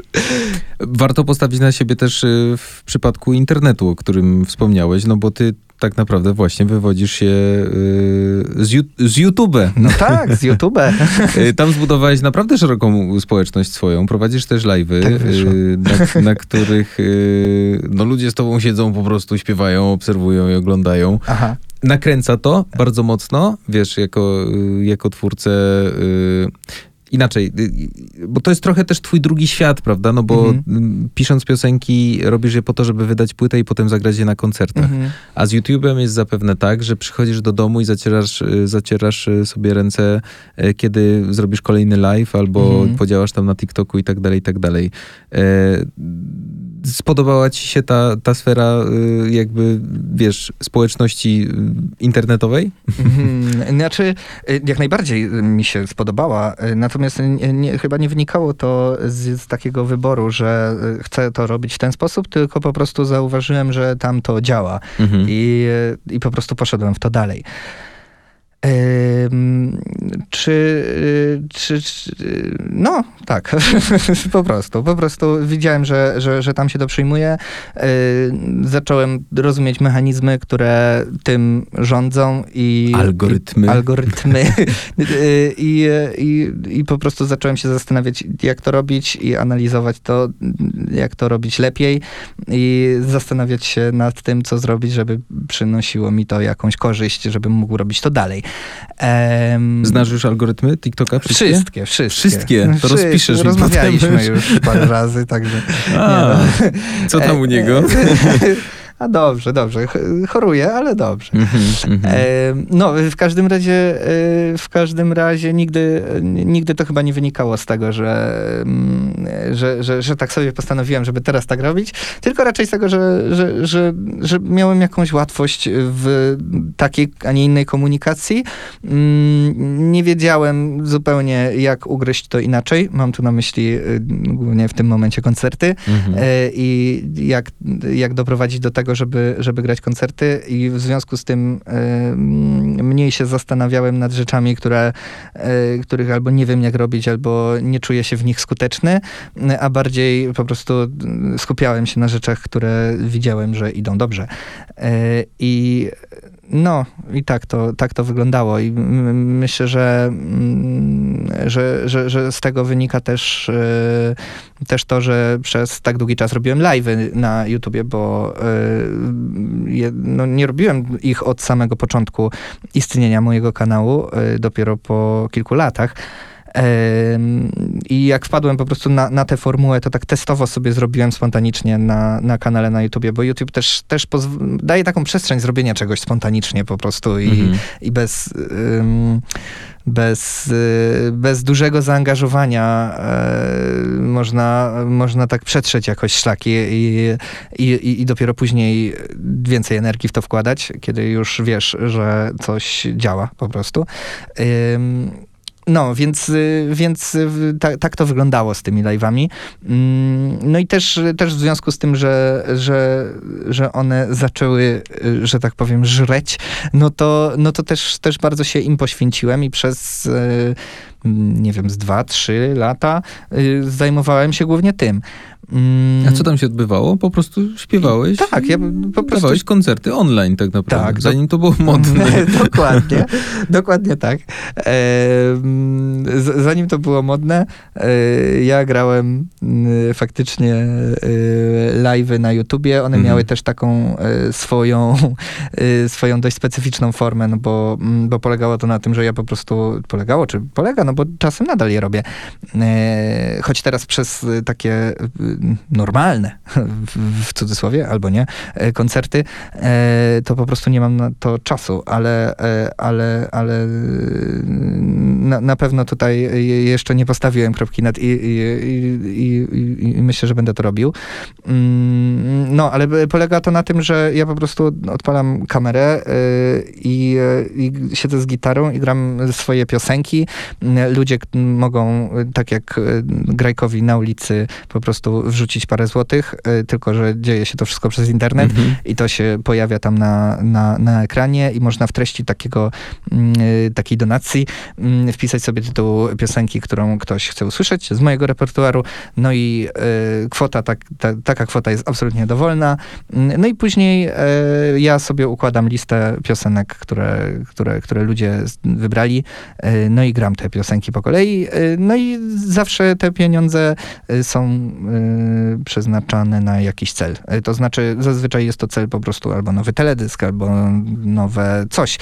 Warto postawić na siebie też y, w przypadku internetu, o którym wspomniałeś, no bo ty tak naprawdę właśnie wywodzisz się y, z, z YouTube. No tak, z YouTube. Y, tam zbudowałeś naprawdę szeroką społeczność swoją, prowadzisz też live'y, tak na, na, których no, ludzie z tobą siedzą, po prostu śpiewają, obserwują i oglądają. Aha nakręca to bardzo mocno, wiesz, jako, jako twórcę. Inaczej, y, bo to jest trochę też twój drugi świat, prawda? No bo mhm. pisząc piosenki, robisz je po to, żeby wydać płytę i potem zagrać je na koncertach. Mhm. A z YouTube'em jest zapewne tak, że przychodzisz do domu i zacierasz, y, zacierasz y, sobie ręce, kiedy zrobisz kolejny live albo mhm. podziałasz tam na TikToku i tak dalej, i tak dalej spodobała ci się ta, ta sfera y, jakby, wiesz, społeczności y, internetowej? Hmm, znaczy, y, jak najbardziej mi się spodobała, natomiast nie, nie, chyba nie wynikało to z, z, takiego wyboru, że chcę to robić w ten sposób, tylko po prostu zauważyłem, że tam to działa mhm. i, i po prostu poszedłem w to dalej. Czy, czy, czy, no tak, po prostu, po prostu widziałem, że, że, że tam się to przyjmuje. Zacząłem rozumieć mechanizmy, które tym rządzą i... Algorytmy. Algorytmy. I, i, I po prostu zacząłem się zastanawiać, jak to robić i analizować to, jak to robić lepiej i zastanawiać się nad tym, co zrobić, żeby przynosiło mi to jakąś korzyść, żebym mógł robić to dalej. Um, Znasz już algorytmy TikToka? Wszystkie? Wszystkie, wszystkie. Wszystkie? To Wszystkie. rozpiszesz Rozmawialiśmy już parę razy, także... A, no. Co tam u niego? A dobrze, dobrze. Ch- Choruję, ale dobrze. Mhm, mhm. E, no, w każdym razie, e, w każdym razie nigdy, nigdy to chyba nie wynikało z tego, że, mm, że, że, że tak sobie postanowiłem, żeby teraz tak robić, tylko raczej z tego, że, że, że, że miałem jakąś łatwość w takiej, a nie innej komunikacji. Mm, Nie wiedziałem zupełnie, jak ugryźć to inaczej. Mam tu na myśli y, głównie w tym momencie koncerty. Mhm. E, i jak, jak doprowadzić do tego, żeby, żeby grać koncerty i w związku z tym mm, mniej się zastanawiałem nad rzeczami, które, e, których albo nie wiem jak robić, albo nie czuję się w nich skuteczny, a bardziej po prostu skupiałem się na rzeczach, które widziałem, że idą dobrze. E, I no, i tak to, tak to wyglądało. I myślę, że, mm, że, że, że z tego wynika też, e, też to, że przez tak długi czas robiłem live'y na YouTubie, bo e, no, nie robiłem ich od samego początku istnienia mojego kanału, e, dopiero po kilku latach. I jak wpadłem po prostu na, na tę formułę, to tak testowo sobie zrobiłem spontanicznie na, na kanale na YouTubie, bo YouTube też, też daje taką przestrzeń zrobienia czegoś spontanicznie po prostu i, Mhm. i bez, bez, y, bez dużego zaangażowania e, można, można tak przetrzeć jakoś szlaki i, i, i, dopiero później więcej energii w to wkładać, kiedy już wiesz, że coś działa po prostu. No, więc, y, więc y, ta, tak to wyglądało z tymi live'ami. Mm, No i też, też w związku z tym, że, że, że one zaczęły, y, że tak powiem, żreć, no to, no to też, też bardzo się im poświęciłem i przez, nie wiem, z dwa, trzy lata y, zajmowałem się głównie tym. Mm, A co tam się odbywało? Po prostu śpiewałeś? Tak, ja po prostu Dawałeś koncerty online tak naprawdę, Tak, zanim to było modne. dokładnie, dokładnie tak. Zanim to było modne, e, ja grałem mm, faktycznie e, live'y na YouTubie. One Mhm. miały też taką e, swoją, swoją dość specyficzną formę, no bo, mm, bo polegało to na tym, że ja po prostu, polegało, czy polega, no bo czasem nadal je robię. E, Choć teraz przez e, takie e, normalne, w, cudzysłowie, albo nie, koncerty, to po prostu nie mam na to czasu, ale, ale, ale na, pewno tutaj je- jeszcze nie postawiłem kropki nad i, i, i, i, myślę, że będę to robił. Mm, No, ale polega to na tym, że ja po prostu odpalam kamerę i, i siedzę z gitarą i gram swoje piosenki. Ludzie mogą, e, tak jak e, Grajkowi na ulicy, po prostu wrzucić parę złotych, e, tylko że dzieje się to wszystko przez internet Mhm. i to się pojawia tam na, na, na ekranie i można w treści takiego, mm, y, takiej donacji mm, wpisać sobie tytuł piosenki, którą ktoś chce usłyszeć z mojego repertuaru. No i y, kwota, tak, ta, taka kwota jest absolutnie dowolna. Mm, No i później y, ja sobie układam listę piosenek, które, które, które ludzie wybrali. Y, No i gram te piosenki po kolei. Y, No i zawsze te pieniądze y, są y, przeznaczane na jakiś cel. To znaczy, zazwyczaj jest to cel po prostu albo nowy teledysk, albo nowe coś.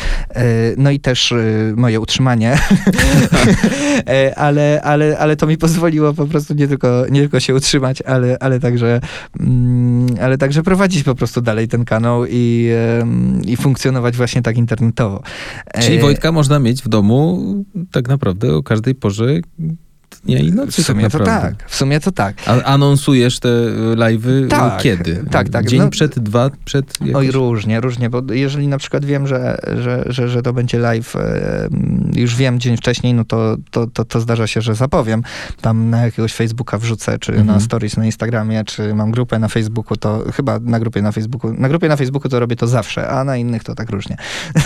No i też moje utrzymanie. Ale, ale, ale to mi pozwoliło po prostu nie tylko, nie tylko się utrzymać, ale, ale, także, mm, ale także prowadzić po prostu dalej ten kanał i, i funkcjonować właśnie tak internetowo. Czyli Wojtka można mieć w domu tak naprawdę o każdej porze dnia i nocy w sumie tak to naprawdę. tak, w sumie to tak. A anonsujesz te live'y e, Tak, kiedy? tak, tak. Dzień No- przed, dwa przed? Jakoś? Oj, różnie, różnie, bo jeżeli na przykład wiem, że, że, że, że to będzie live, e, już wiem dzień wcześniej, no to, to, to, to zdarza się, że zapowiem. Tam na jakiegoś Facebooka wrzucę, czy na Mhm. stories na Instagramie, czy mam grupę na Facebooku, to chyba na grupie na Facebooku, na grupie na Facebooku to robię to zawsze, a na innych to tak różnie.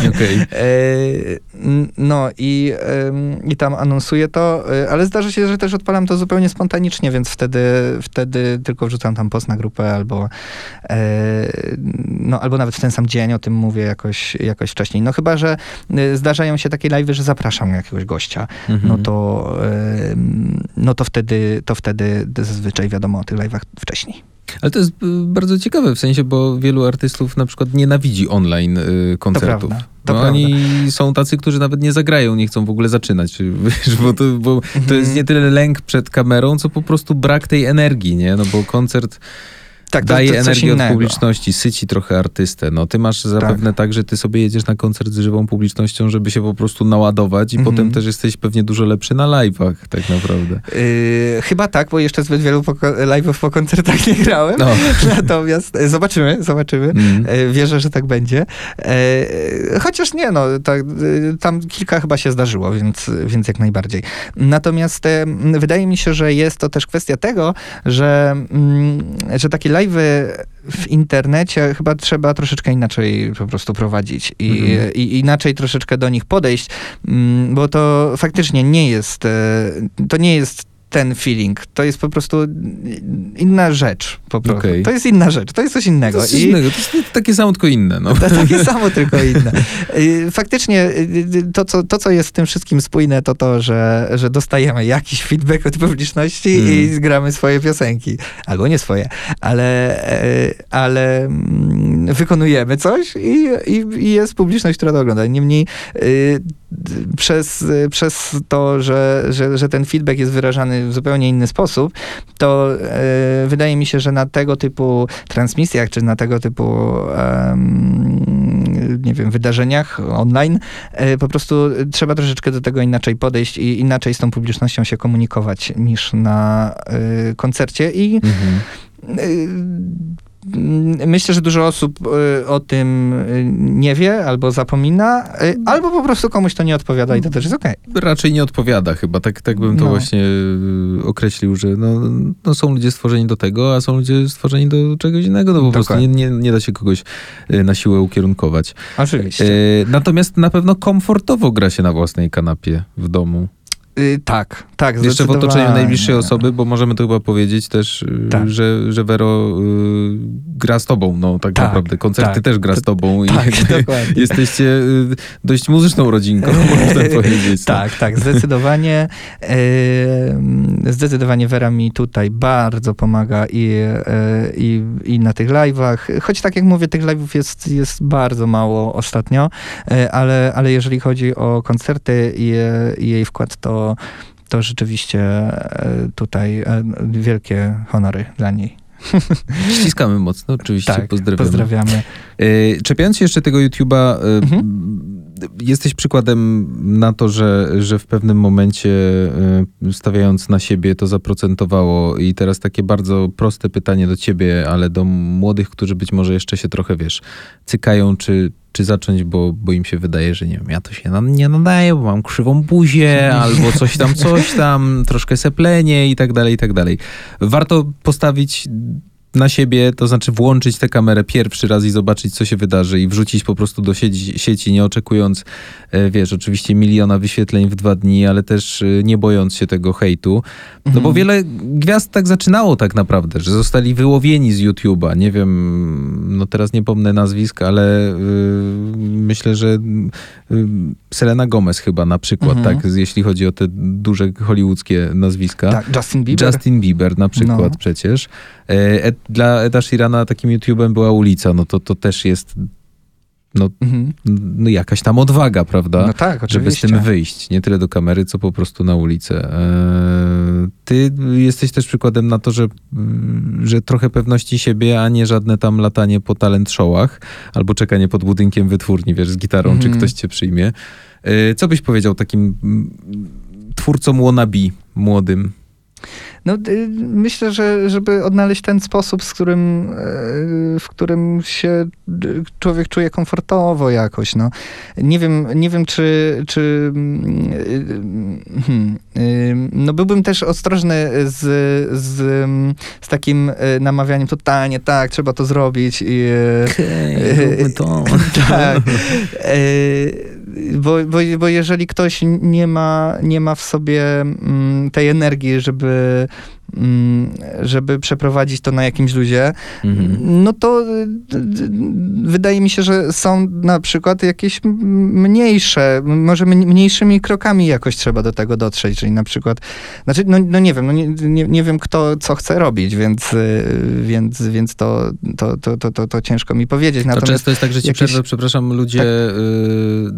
Okej. E, No i, i tam anonsuję to, ale zdarza się, że też odpalam to zupełnie spontanicznie, więc wtedy, wtedy tylko wrzucam tam post na grupę albo, e, no, albo nawet w ten sam dzień o tym mówię jakoś, jakoś wcześniej. No chyba, że e, zdarzają się takie live'y, że zapraszam jakiegoś gościa, Mhm. no to, em, no to wtedy, to wtedy zazwyczaj wiadomo o tych live'ach wcześniej. Ale to jest y, bardzo ciekawe w sensie, bo wielu artystów na przykład nienawidzi online y, koncertów. to no, prawda. oni są tacy, którzy nawet nie zagrają, nie chcą w ogóle zaczynać, wiesz, bo, to, bo to jest nie tyle lęk przed kamerą, co po prostu brak tej energii, nie? No bo koncert Tak, to- daje to coś energię od publiczności, syci trochę artystę. No ty masz zapewne tak. że ty sobie jedziesz na koncert z żywą publicznością, żeby się po prostu naładować i Mhm. potem też jesteś pewnie dużo lepszy na live'ach tak naprawdę. Yy, chyba tak, bo jeszcze zbyt wielu live'ów po koncertach nie grałem. No. Natomiast e, zobaczymy, zobaczymy. Mm. E, Wierzę, że tak będzie. E, Chociaż nie, no, tak, tam kilka chyba się zdarzyło, więc, więc jak najbardziej. Natomiast wydaje mi się, że jest to też kwestia tego, że, mm, że takie live'y w internecie chyba trzeba troszeczkę inaczej po prostu prowadzić i, Mhm. i inaczej troszeczkę do nich podejść, mm, bo to faktycznie nie jest, e, to nie jest ten feeling. To jest po prostu inna rzecz. Po prostu. Okej. To jest inna rzecz. To jest coś innego. To jest, coś innego, to jest takie samo, tylko inne. No. To takie samo, tylko inne. Y, Faktycznie y, to co, to, co jest z tym wszystkim spójne, to to, że, że dostajemy jakiś feedback od publiczności Mm. i zgramy swoje piosenki. Albo nie swoje, ale, e, ale mm, wykonujemy coś i, i, i jest publiczność, która to ogląda. Niemniej y, przez, y, przez to, że, że, że ten feedback jest wyrażany w zupełnie inny sposób, to e, wydaje mi się, że na tego typu transmisjach, czy na tego typu nie wiem, wydarzeniach online, e, po prostu trzeba troszeczkę do tego inaczej podejść i inaczej z tą publicznością się komunikować niż na e, koncercie i Mhm. Y, Myślę, że dużo osób y, o tym y, nie wie albo zapomina, y, albo po prostu komuś to nie odpowiada i to też jest okej. Raczej nie odpowiada chyba, tak, tak bym to No. właśnie określił, że no, no są ludzie stworzeni do tego, a są ludzie stworzeni do czegoś innego, no po prostu nie, Dokładnie. nie, nie da się kogoś na siłę ukierunkować. Oczywiście. Natomiast na pewno komfortowo gra się na własnej kanapie w domu. Y, tak, tak, Jeszcze w otoczeniu najbliższej osoby, bo możemy to chyba powiedzieć też, y, Tak. że, że Vero y, gra z tobą, no tak, Tak, naprawdę. Koncerty tak. też gra z tobą i Tak, jesteście y, dość muzyczną rodzinką, można powiedzieć. no. Tak, tak, zdecydowanie. Yy, Zdecydowanie Vera mi tutaj bardzo pomaga i, yy, i, i na tych live'ach. Choć tak jak mówię, tych live'ów jest, jest bardzo mało ostatnio, yy, ale, ale jeżeli chodzi o koncerty i jej wkład, to, to rzeczywiście yy, tutaj yy, wielkie honory dla niej. Ściskamy mocno, oczywiście, Tak, pozdrawiamy. pozdrawiamy. Y, Czepiając się jeszcze tego YouTube'a, Mhm. jesteś przykładem na to, że, że w pewnym momencie stawiając na siebie to zaprocentowało i teraz takie bardzo proste pytanie do ciebie, ale do młodych, którzy być może jeszcze się trochę, wiesz, cykają, czy, czy zacząć, bo, bo im się wydaje, że nie wiem, ja to się na- nie nadaję, bo mam krzywą buzię, albo coś tam, coś tam, troszkę seplenie i tak dalej, i tak dalej. Warto postawić na siebie, to znaczy włączyć tę kamerę pierwszy raz i zobaczyć, co się wydarzy i wrzucić po prostu do sieci, sieci nie oczekując, e, wiesz, oczywiście miliona wyświetleń w dwa dni, ale też e, nie bojąc się tego hejtu. No bo Mhm. wiele gwiazd tak zaczynało tak naprawdę, że zostali wyłowieni z YouTube'a. Nie wiem, no teraz nie pomnę nazwisk, ale y, myślę, że y, Selena Gomez chyba na przykład, Mhm. tak, jeśli chodzi o te duże hollywoodzkie nazwiska. Tak, Justin Bieber. Justin Bieber na przykład No. przecież. E, Ed, dla Eda Sheerana takim YouTube'em była ulica, no to, to też jest no, Mhm. no jakaś tam odwaga, prawda? No tak, żeby z oczywiście. tym wyjść, nie tyle do kamery, co po prostu na ulicę. E, Ty jesteś też przykładem na to, że, mm, że trochę pewności siebie, a nie żadne tam latanie po talent showach albo czekanie pod budynkiem wytwórni, wiesz, z gitarą, czy Mhm. ktoś cię przyjmie. E, Co byś powiedział takim mm, twórcom wannabe młodym? No, y, myślę, że żeby odnaleźć ten sposób, z którym, y, w którym się y, człowiek czuje komfortowo jakoś, no. Nie wiem, nie wiem czy, czy mm, hmm, no byłbym też ostrożny z, z, z takim namawianiem totalnie, tak, trzeba to zrobić i y, to. tak. E, Bo, bo, bo jeżeli ktoś nie ma, nie ma w sobie mm, tej energii, żeby, żeby przeprowadzić to na jakimś luzie, Mhm. no to y, d- wydaje mi się, że są na przykład jakieś mniejsze, może mniej- mniejszymi krokami jakoś trzeba do tego dotrzeć, czyli na przykład, znaczy, no, no nie wiem, no nie, nie, nie wiem kto co chce robić, więc, y, więc, więc to, to, to, to, to, to ciężko mi powiedzieć. To Natomiast często jest tak, że ci jakieś- przerwę, przepraszam, ludzie y,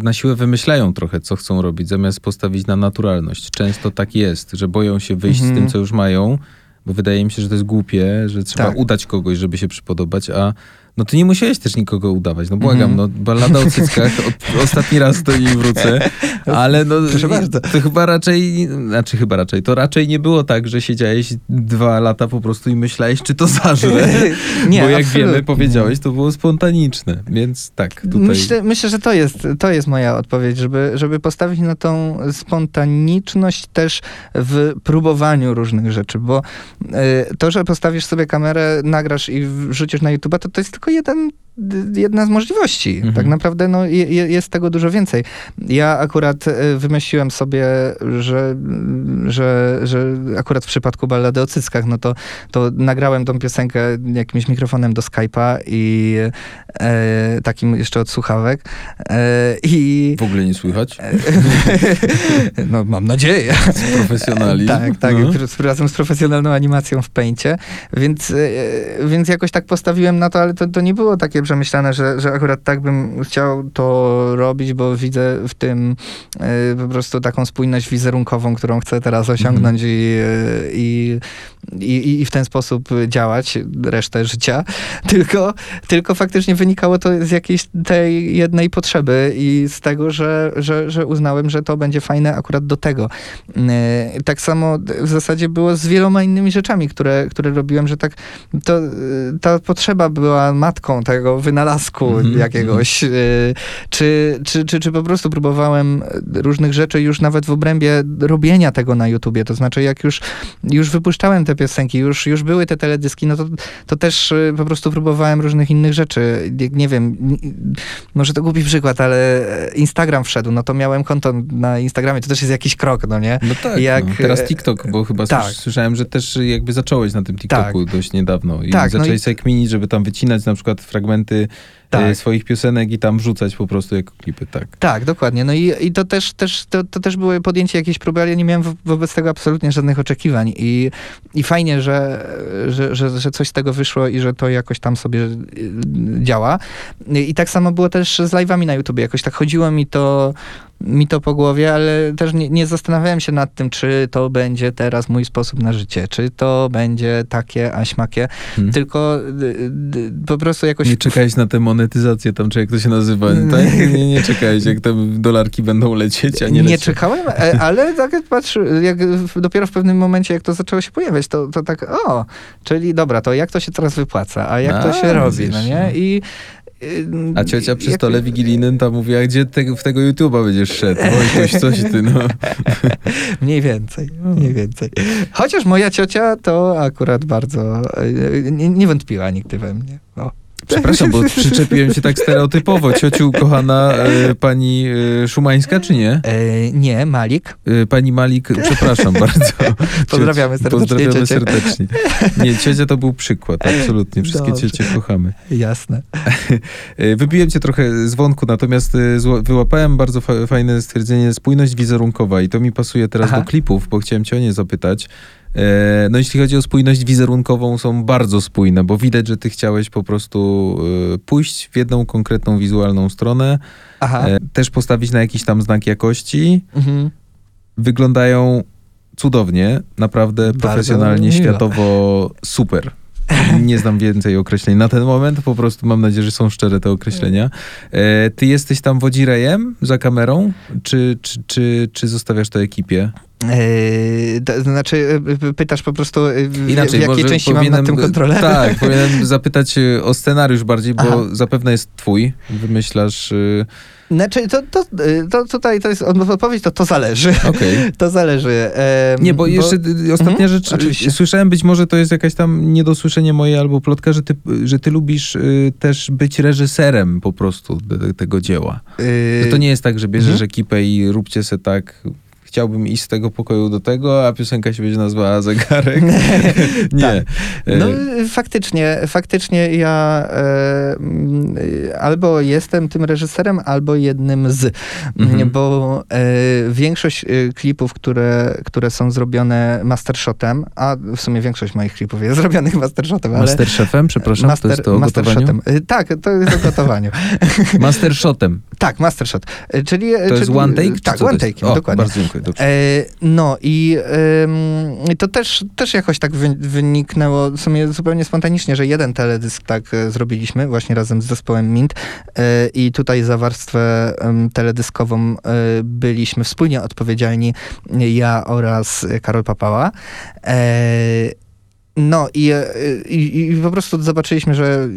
na siłę wymyślają trochę, co chcą robić, zamiast postawić na naturalność. Często tak jest, że boją się wyjść z Mhm. tym, co już mają, bo wydaje mi się, że to jest głupie, że trzeba Tak. udać kogoś, żeby się przypodobać, a no ty nie musiałeś też nikogo udawać, no błagam, Mhm. no ballada o cyckach, ostatni raz do niej wrócę, ale no Proszę bardzo. to chyba raczej, znaczy chyba raczej, to raczej nie było tak, że siedziałeś dwa lata po prostu i myślałeś, czy to zażre, Nie, bo jak absolutnie. wiemy, powiedziałeś, to było spontaniczne, więc tak, tutaj... Myślę, myślę, że to jest, to jest moja odpowiedź, żeby, żeby postawić na tą spontaniczność też w próbowaniu różnych rzeczy, bo y, to, że postawisz sobie kamerę, nagrasz i wrzucisz na YouTube, to to jest tylko jeden jedna z możliwości. Mhm. Tak naprawdę no, je, je- jest tego dużo więcej. Ja akurat y, wymyśliłem sobie, że, że, że akurat w przypadku ballady o cyckach, no to, to nagrałem tą piosenkę jakimś mikrofonem do Skype'a i e, takim jeszcze od słuchawek. E, I W ogóle nie słychać? no mam nadzieję. Profesjonalizm. Tak, tak, No. razem z profesjonalną animacją w pęcie, więc, e, więc jakoś tak postawiłem na to, ale to, to nie było takie przemyślane, że, że akurat tak bym chciał to robić, bo widzę w tym e, po prostu taką spójność wizerunkową, którą chcę teraz osiągnąć i, e, i, i, i w ten sposób działać resztę życia, tylko, tylko faktycznie wynikało to z jakiejś tej jednej potrzeby i z tego, że, że, że uznałem, że to będzie fajne akurat do tego. E, Tak samo w zasadzie było z wieloma innymi rzeczami, które, które robiłem, że tak to, e, ta potrzeba była matką tego wynalazku Mhm, jakiegoś, e, czy, czy, czy, czy po prostu próbowałem różnych rzeczy już nawet w obrębie robienia tego na YouTubie, to znaczy jak już, już wypuszczałem te piosenki, już, już były te teledyski, no to, to też e, po prostu próbowałem różnych innych rzeczy. Nie, wiem, może to głupi przykład, ale Instagram wszedł, no to miałem konto na Instagramie, to też jest jakiś krok, no nie? No tak, Jak, no. teraz e, TikTok, bo chyba tak. słysz- słyszałem, że też jakby zacząłeś na tym TikToku dość niedawno i Tak, no zacząłeś i- sobie kminić, żeby tam wycinać na przykład fragmenty e, Tak. swoich piosenek i tam wrzucać po prostu jako klipy, tak. Tak, dokładnie. No i, i to, też, też, to, to też było podjęcie jakiejś próby, ale ja nie miałem wo- wobec tego absolutnie żadnych oczekiwań. I, i fajnie, że, że, że, że coś z tego wyszło i że to jakoś tam sobie y, działa. I tak samo było też z live'ami na YouTube. Jakoś tak chodziło mi to, mi to po głowie, ale też nie, nie zastanawiałem się nad tym, czy to będzie teraz mój sposób na życie, czy to będzie takie, a śmakie. Hmm. Tylko y, y, po prostu jakoś... Nie czekałeś na tę monetyzację tam, czy jak to się nazywa, tak? Nie, nie czekałeś, jak te dolarki będą lecieć, a nie Nie, lecieć. czekałem, e, ale tak jak patrz, jak dopiero w pewnym momencie, jak to zaczęło się pojawiać, to, to tak, o, czyli dobra, to jak to się teraz wypłaca, a jak to A, się robi, no nie? no. I y, A ciocia przy jak- stole wigilijnym tam mówiła, gdzie te, w tego YouTube'a będziesz szedł? Wojtuś, coś ty, no. Mniej więcej, mniej więcej. Chociaż moja ciocia to akurat bardzo y, nie, nie wątpiła nigdy we mnie. O. Przepraszam, bo przyczepiłem się tak stereotypowo. Ciociu, kochana e, pani e, Szumańska, czy nie? E, nie, Malik. E, Pani Malik, przepraszam bardzo. Pozdrawiamy serdecznie Pozdrawiamy serdecznie. Nie, ciocia to był przykład, absolutnie. Wszystkie Dobrze. ciecie kochamy. Jasne. E, Wybiłem cię trochę z wątku, natomiast e, wyłapałem bardzo fa- fajne stwierdzenie spójność wizerunkowa i to mi pasuje teraz Aha. do klipów, bo chciałem cię o nie zapytać. E, No jeśli chodzi o spójność wizerunkową, są bardzo spójne, bo widać, że ty chciałeś po prostu e, pójść w jedną konkretną wizualną stronę, Aha. e, też postawić na jakiś tam znak jakości. Mhm. Wyglądają cudownie, naprawdę Bardzo profesjonalnie, miło. światowo super. Nie znam więcej określeń na ten moment, po prostu mam nadzieję, że są szczere te określenia. Ty jesteś tam wodzirejem za kamerą, czy, czy, czy, czy zostawiasz to ekipie? Yy, znaczy, y, y, pytasz po prostu, y, w, Inaczej, w jakiej części mam nad tym kontrolę? Tak, powinienem zapytać e, o scenariusz bardziej, bo Aha. zapewne jest twój. Wymyślasz... e, Znaczy, to, to, y, to tutaj to jest odpowiedź, to to zależy. Okej. To zależy. em, Nie, bo jeszcze y, ostatnia Mhm, rzecz. y, oczywiście. Słyszałem, być może to jest jakaś tam niedosłyszenie moje albo plotka, że ty, że ty lubisz y, też być reżyserem po prostu te, tego dzieła. y, Że to nie jest tak, że bierzesz mhm. ekipę i róbcie se tak. Chciałbym iść z tego pokoju do tego, a piosenka się będzie nazwała Zegarek. nie. Tak. No E, y, faktycznie, faktycznie ja e, albo jestem tym reżyserem, albo jednym z, Mhm. Bo e, większość y, klipów, które, które są zrobione mastershotem, a w sumie większość moich klipów jest zrobionych mastershotem. Masterchefem, przepraszam, to jest to o gotowaniu? Y, Tak, to jest o gotowaniu. Mastershotem. tak, mastershot. Czyli, To jest one take? Tak, one take, O, dokładnie. Bardzo dziękuję. Doczekać. E, no i ym, to też, też jakoś tak wy, wyniknęło w sumie zupełnie spontanicznie, że jeden teledysk tak e, zrobiliśmy właśnie razem z zespołem Mint e, i tutaj za warstwę em, teledyskową e, byliśmy wspólnie odpowiedzialni ja oraz Karol Papała. No i, i, i po prostu zobaczyliśmy, że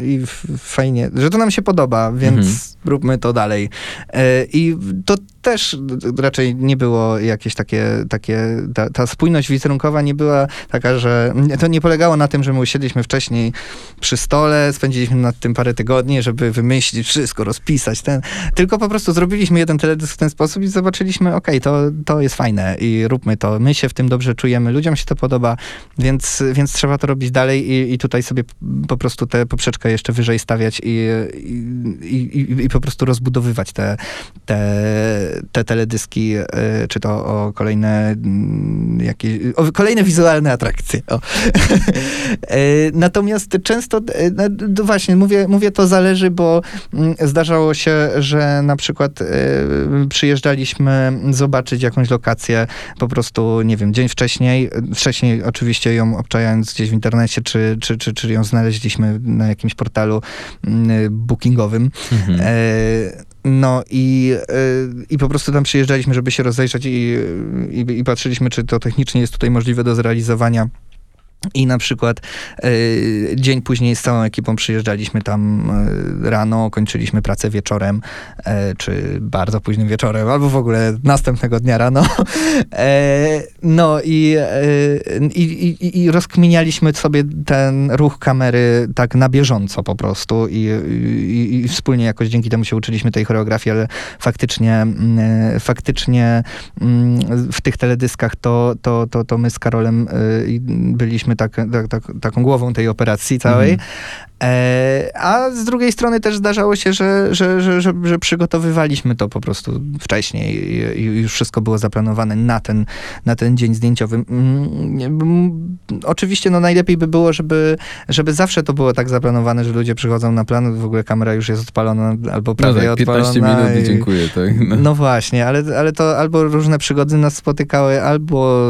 fajnie, że to nam się podoba, więc Mhm. Róbmy to dalej. E, I to też raczej nie było jakieś takie, takie ta, ta spójność wizerunkowa nie była taka, że to nie polegało na tym, że my usiedliśmy wcześniej przy stole, spędziliśmy nad tym parę tygodni, żeby wymyślić wszystko, rozpisać ten, tylko po prostu zrobiliśmy jeden teledysk w ten sposób i zobaczyliśmy, okej, to, to jest fajne i róbmy to, my się w tym dobrze czujemy, ludziom się to podoba, więc, więc trzeba to robić dalej i, i tutaj sobie po prostu tę poprzeczkę jeszcze wyżej stawiać i, i, i, i po prostu rozbudowywać te, te, te teledyski, e, czy to o kolejne mm, jakieś, o kolejne wizualne atrakcje. E, Natomiast często, no, właśnie, mówię, mówię to zależy, bo mm, zdarzało się, że na przykład przyjeżdżaliśmy zobaczyć jakąś lokację po prostu, nie wiem, dzień wcześniej, wcześniej oczywiście ją obczajając gdzieś w internecie, czy, czy, czy, czy ją znaleźliśmy na jakimś portalu mm, bookingowym. Mhm. No i, e, i po prostu tam przyjeżdżaliśmy, żeby się rozejrzeć i, i, i patrzyliśmy, czy to technicznie jest tutaj możliwe do zrealizowania. I na przykład e, dzień później z całą ekipą przyjeżdżaliśmy tam e, rano, kończyliśmy pracę wieczorem, e, czy bardzo późnym wieczorem, albo w ogóle następnego dnia rano. No i, i, i, rozkminialiśmy sobie ten ruch kamery tak na bieżąco po prostu i, i, wspólnie jakoś dzięki temu się uczyliśmy tej choreografii, ale faktycznie, faktycznie w tych teledyskach to, to, to, to my z Karolem e, byliśmy tak, tak, tak, taką głową tej operacji całej. Mhm. E, a z drugiej strony też zdarzało się, że, że, że, że, przygotowywaliśmy to po prostu wcześniej i, już wszystko było zaplanowane na ten, na ten dzień zdjęciowy. Mm, Oczywiście no najlepiej by było, żeby, żeby zawsze to było tak zaplanowane, że ludzie przychodzą na plan, w ogóle kamera już jest odpalona albo No prawie tak, 15 odpalona. minut i i- dziękuję, tak. No. no właśnie, ale, ale to albo różne przygody nas spotykały, albo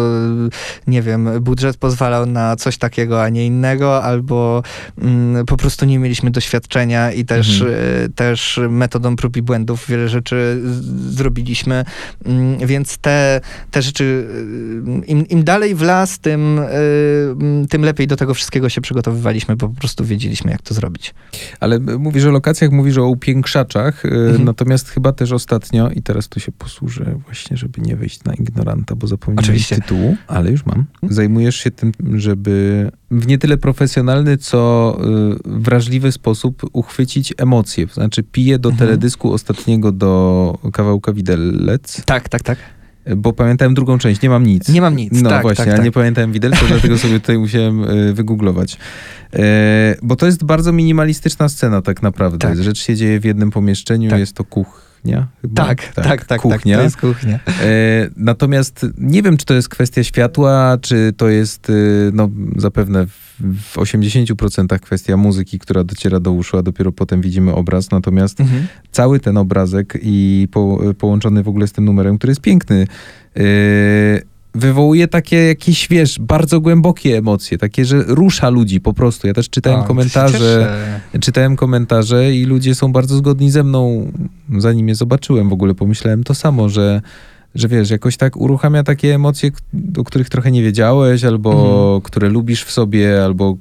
nie wiem, budżet pozwalał na coś takiego, a nie innego, albo mm, po prostu nie mieliśmy doświadczenia i też, Mhm. e, też metodą prób i błędów wiele rzeczy zrobiliśmy, Mm, więc te, te rzeczy, y, im, im dalej w las, tym, mm, tym lepiej do tego wszystkiego się przygotowywaliśmy, bo po prostu wiedzieliśmy, jak to zrobić. Ale mówisz o lokacjach, mówisz o upiększaczach, Mhm. natomiast chyba też ostatnio, i teraz tu się posłużę właśnie, żeby nie wejść na ignoranta, bo zapomniałem Oczywiście. tytułu, ale już mam. Zajmujesz się tym, żeby w nie tyle profesjonalny, co wrażliwy sposób uchwycić emocje. Znaczy piję do Mhm. teledysku ostatniego do kawałka Widelec, Tak, tak, tak. bo pamiętałem drugą część, nie mam nic. Nie mam nic. No tak, właśnie, tak, tak. nie pamiętałem widelca, dlatego sobie tutaj musiałem y, wygooglować. E, bo to jest bardzo minimalistyczna scena tak naprawdę. Tak. Rzecz się dzieje w jednym pomieszczeniu, Tak. jest to kuchnia chyba? Tak, tak, tak, tak, kuchnia. to jest kuchnia. E, natomiast nie wiem, czy to jest kwestia światła, czy to jest y, no, zapewne w, w 80% kwestia muzyki, która dociera do uszu, a dopiero potem widzimy obraz. Natomiast Mhm. cały ten obrazek i po, połączony w ogóle z tym numerem, który jest piękny, yy, wywołuje takie jakieś, wiesz, bardzo głębokie emocje, takie, że rusza ludzi po prostu. Ja też czytałem się komentarze, czytałem komentarze i ludzie są bardzo zgodni ze mną. Zanim je zobaczyłem w ogóle, pomyślałem to samo, że że wiesz, jakoś tak uruchamia takie emocje, o których trochę nie wiedziałeś, albo Mhm. które lubisz w sobie, albo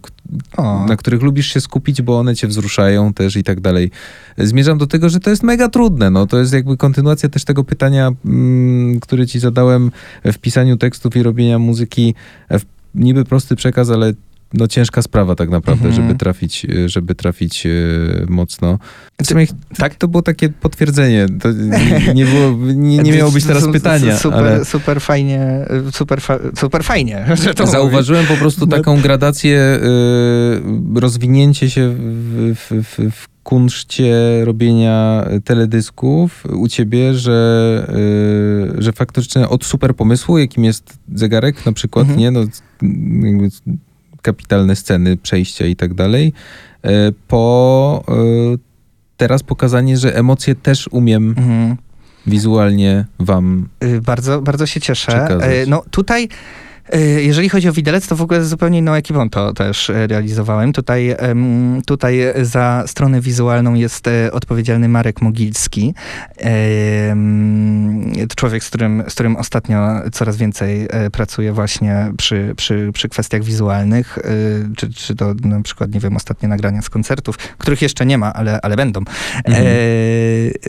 O. na których lubisz się skupić, bo one cię wzruszają też i tak dalej. Zmierzam do tego, że to jest mega trudne. No, to jest jakby kontynuacja też tego pytania, mm, które ci zadałem w pisaniu tekstów i robienia muzyki. W niby prosty przekaz, ale no ciężka sprawa tak naprawdę, Mhm. żeby trafić, e, żeby trafić e, mocno. W sumie tak? to było takie potwierdzenie. To nie, nie, było, nie, nie miało być teraz pytania, Super, ale super fajnie, super, fa- super fajnie, Zauważyłem po prostu No. taką gradację, y, rozwinięcie się w, w, w, w kunszcie robienia teledysków u ciebie, że, y, że faktycznie od super pomysłu, jakim jest zegarek na przykład, Mhm. nie? No, jakby kapitalne sceny, przejścia i tak dalej, y, po y, teraz pokazanie, że emocje też umiem Mhm. wizualnie wam Y, Bardzo, bardzo się cieszę. Przekazać. Y, No tutaj, jeżeli chodzi o widelec, to w ogóle zupełnie inną ekipą to też y, realizowałem. Tutaj, tutaj za stronę wizualną jest e, odpowiedzialny Marek Mogilski. To człowiek, z którym, z którym ostatnio coraz więcej e, pracuję właśnie przy, przy, przy kwestiach wizualnych. Czy, czy to na przykład, nie wiem, ostatnie nagrania z koncertów, których jeszcze nie ma, ale, ale będą. Mhm. E,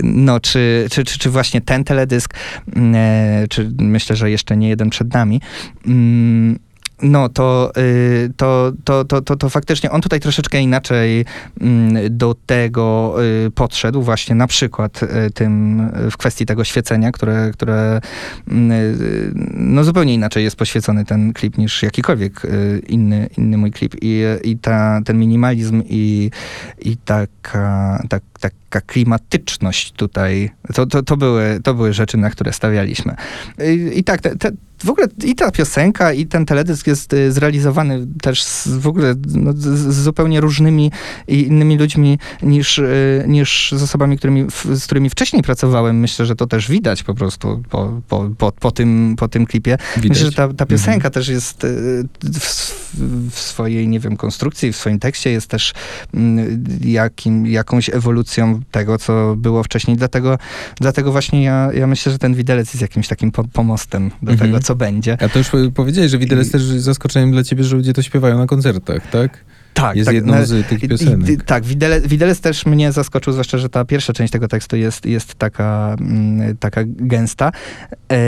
no, czy, czy, czy, czy właśnie ten teledysk, mm, e, czy myślę, że jeszcze nie jeden przed nami. No, to, y, to, to, to, to, to faktycznie on tutaj troszeczkę inaczej mm, do tego y, podszedł, właśnie na przykład y, tym w kwestii tego świecenia, które, które mm, no zupełnie inaczej jest poświecony ten klip niż jakikolwiek inny, inny mój klip. I, i ta, ten minimalizm i, i taka, tak, taka klimatyczność tutaj, to, to, to, były, to były rzeczy, na które stawialiśmy. I, i tak, te, te, w ogóle i ta piosenka, i ten teledysk jest y, zrealizowany też z, w ogóle no, z, z zupełnie różnymi i innymi ludźmi niż, y, niż z osobami, którymi, z którymi wcześniej pracowałem. Myślę, że to też widać po prostu po, po, po, po, tym, po tym klipie. widać. Myślę, że ta, ta piosenka też jest y, w, w swojej, nie wiem, konstrukcji, w swoim tekście jest też mm, jakim, jakąś ewolucją tego, co było wcześniej. Dlatego, dlatego właśnie ja, ja myślę, że ten widelec jest jakimś takim po, pomostem do Mhm. tego, co będzie. A to już powiedziałeś, że widelec też jest zaskoczeniem dla ciebie, że ludzie to śpiewają na koncertach, tak? Tak, jest tak, jedną no, z tych I- piosenek. I, tak, Widelec, Widelec też mnie zaskoczył, zwłaszcza, że ta pierwsza część tego tekstu jest, jest taka, mm, taka gęsta, e,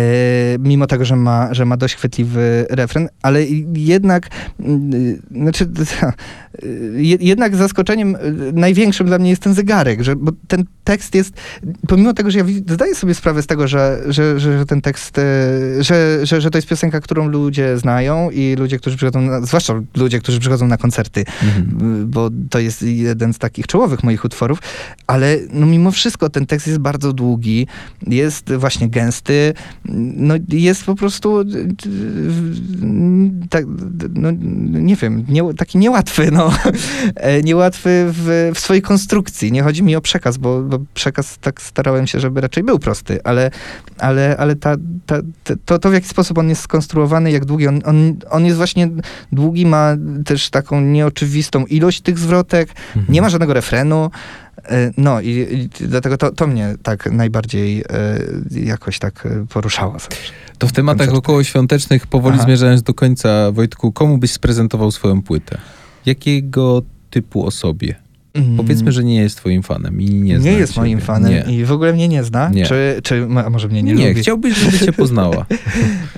mimo tego, że ma, że ma dość chwytliwy refren, ale jednak, mm, y, znaczy, je- jednak zaskoczeniem największym dla mnie jest ten zegarek, że, bo ten tekst jest, pomimo tego, że ja zdaję sobie sprawę z tego, że, że, że, że ten tekst, e, że, że, że to jest piosenka, którą ludzie znają i ludzie, którzy przychodzą, na, zwłaszcza ludzie, którzy przychodzą na koncerty, Mhm. bo to jest jeden z takich czołowych moich utworów, ale no mimo wszystko ten tekst jest bardzo długi, jest właśnie gęsty, no jest po prostu tak, no nie wiem, nie, taki niełatwy, no, niełatwy w, w swojej konstrukcji. Nie chodzi mi o przekaz, bo, bo przekaz tak starałem się, żeby raczej był prosty, ale, ale, ale ta, ta, ta, to, to w jaki sposób on jest skonstruowany, jak długi, on, on, on jest właśnie długi, ma też taką nieoczywistą ilość tych zwrotek, Mhm. nie ma żadnego refrenu. E, No i, i dlatego to, to mnie tak najbardziej e, jakoś tak e, poruszało. To w tematach Koncert. okołoświątecznych, powoli Aha. zmierzając do końca, Wojtku, komu byś sprezentował swoją płytę? Jakiego typu osobie? Powiedzmy, że nie jest twoim fanem i nie nie, jest ciebie. moim fanem Nie. i w ogóle mnie nie zna. Nie. Czy, czy a może mnie nie, Nie, lubi? chciałbyś, żeby cię poznała.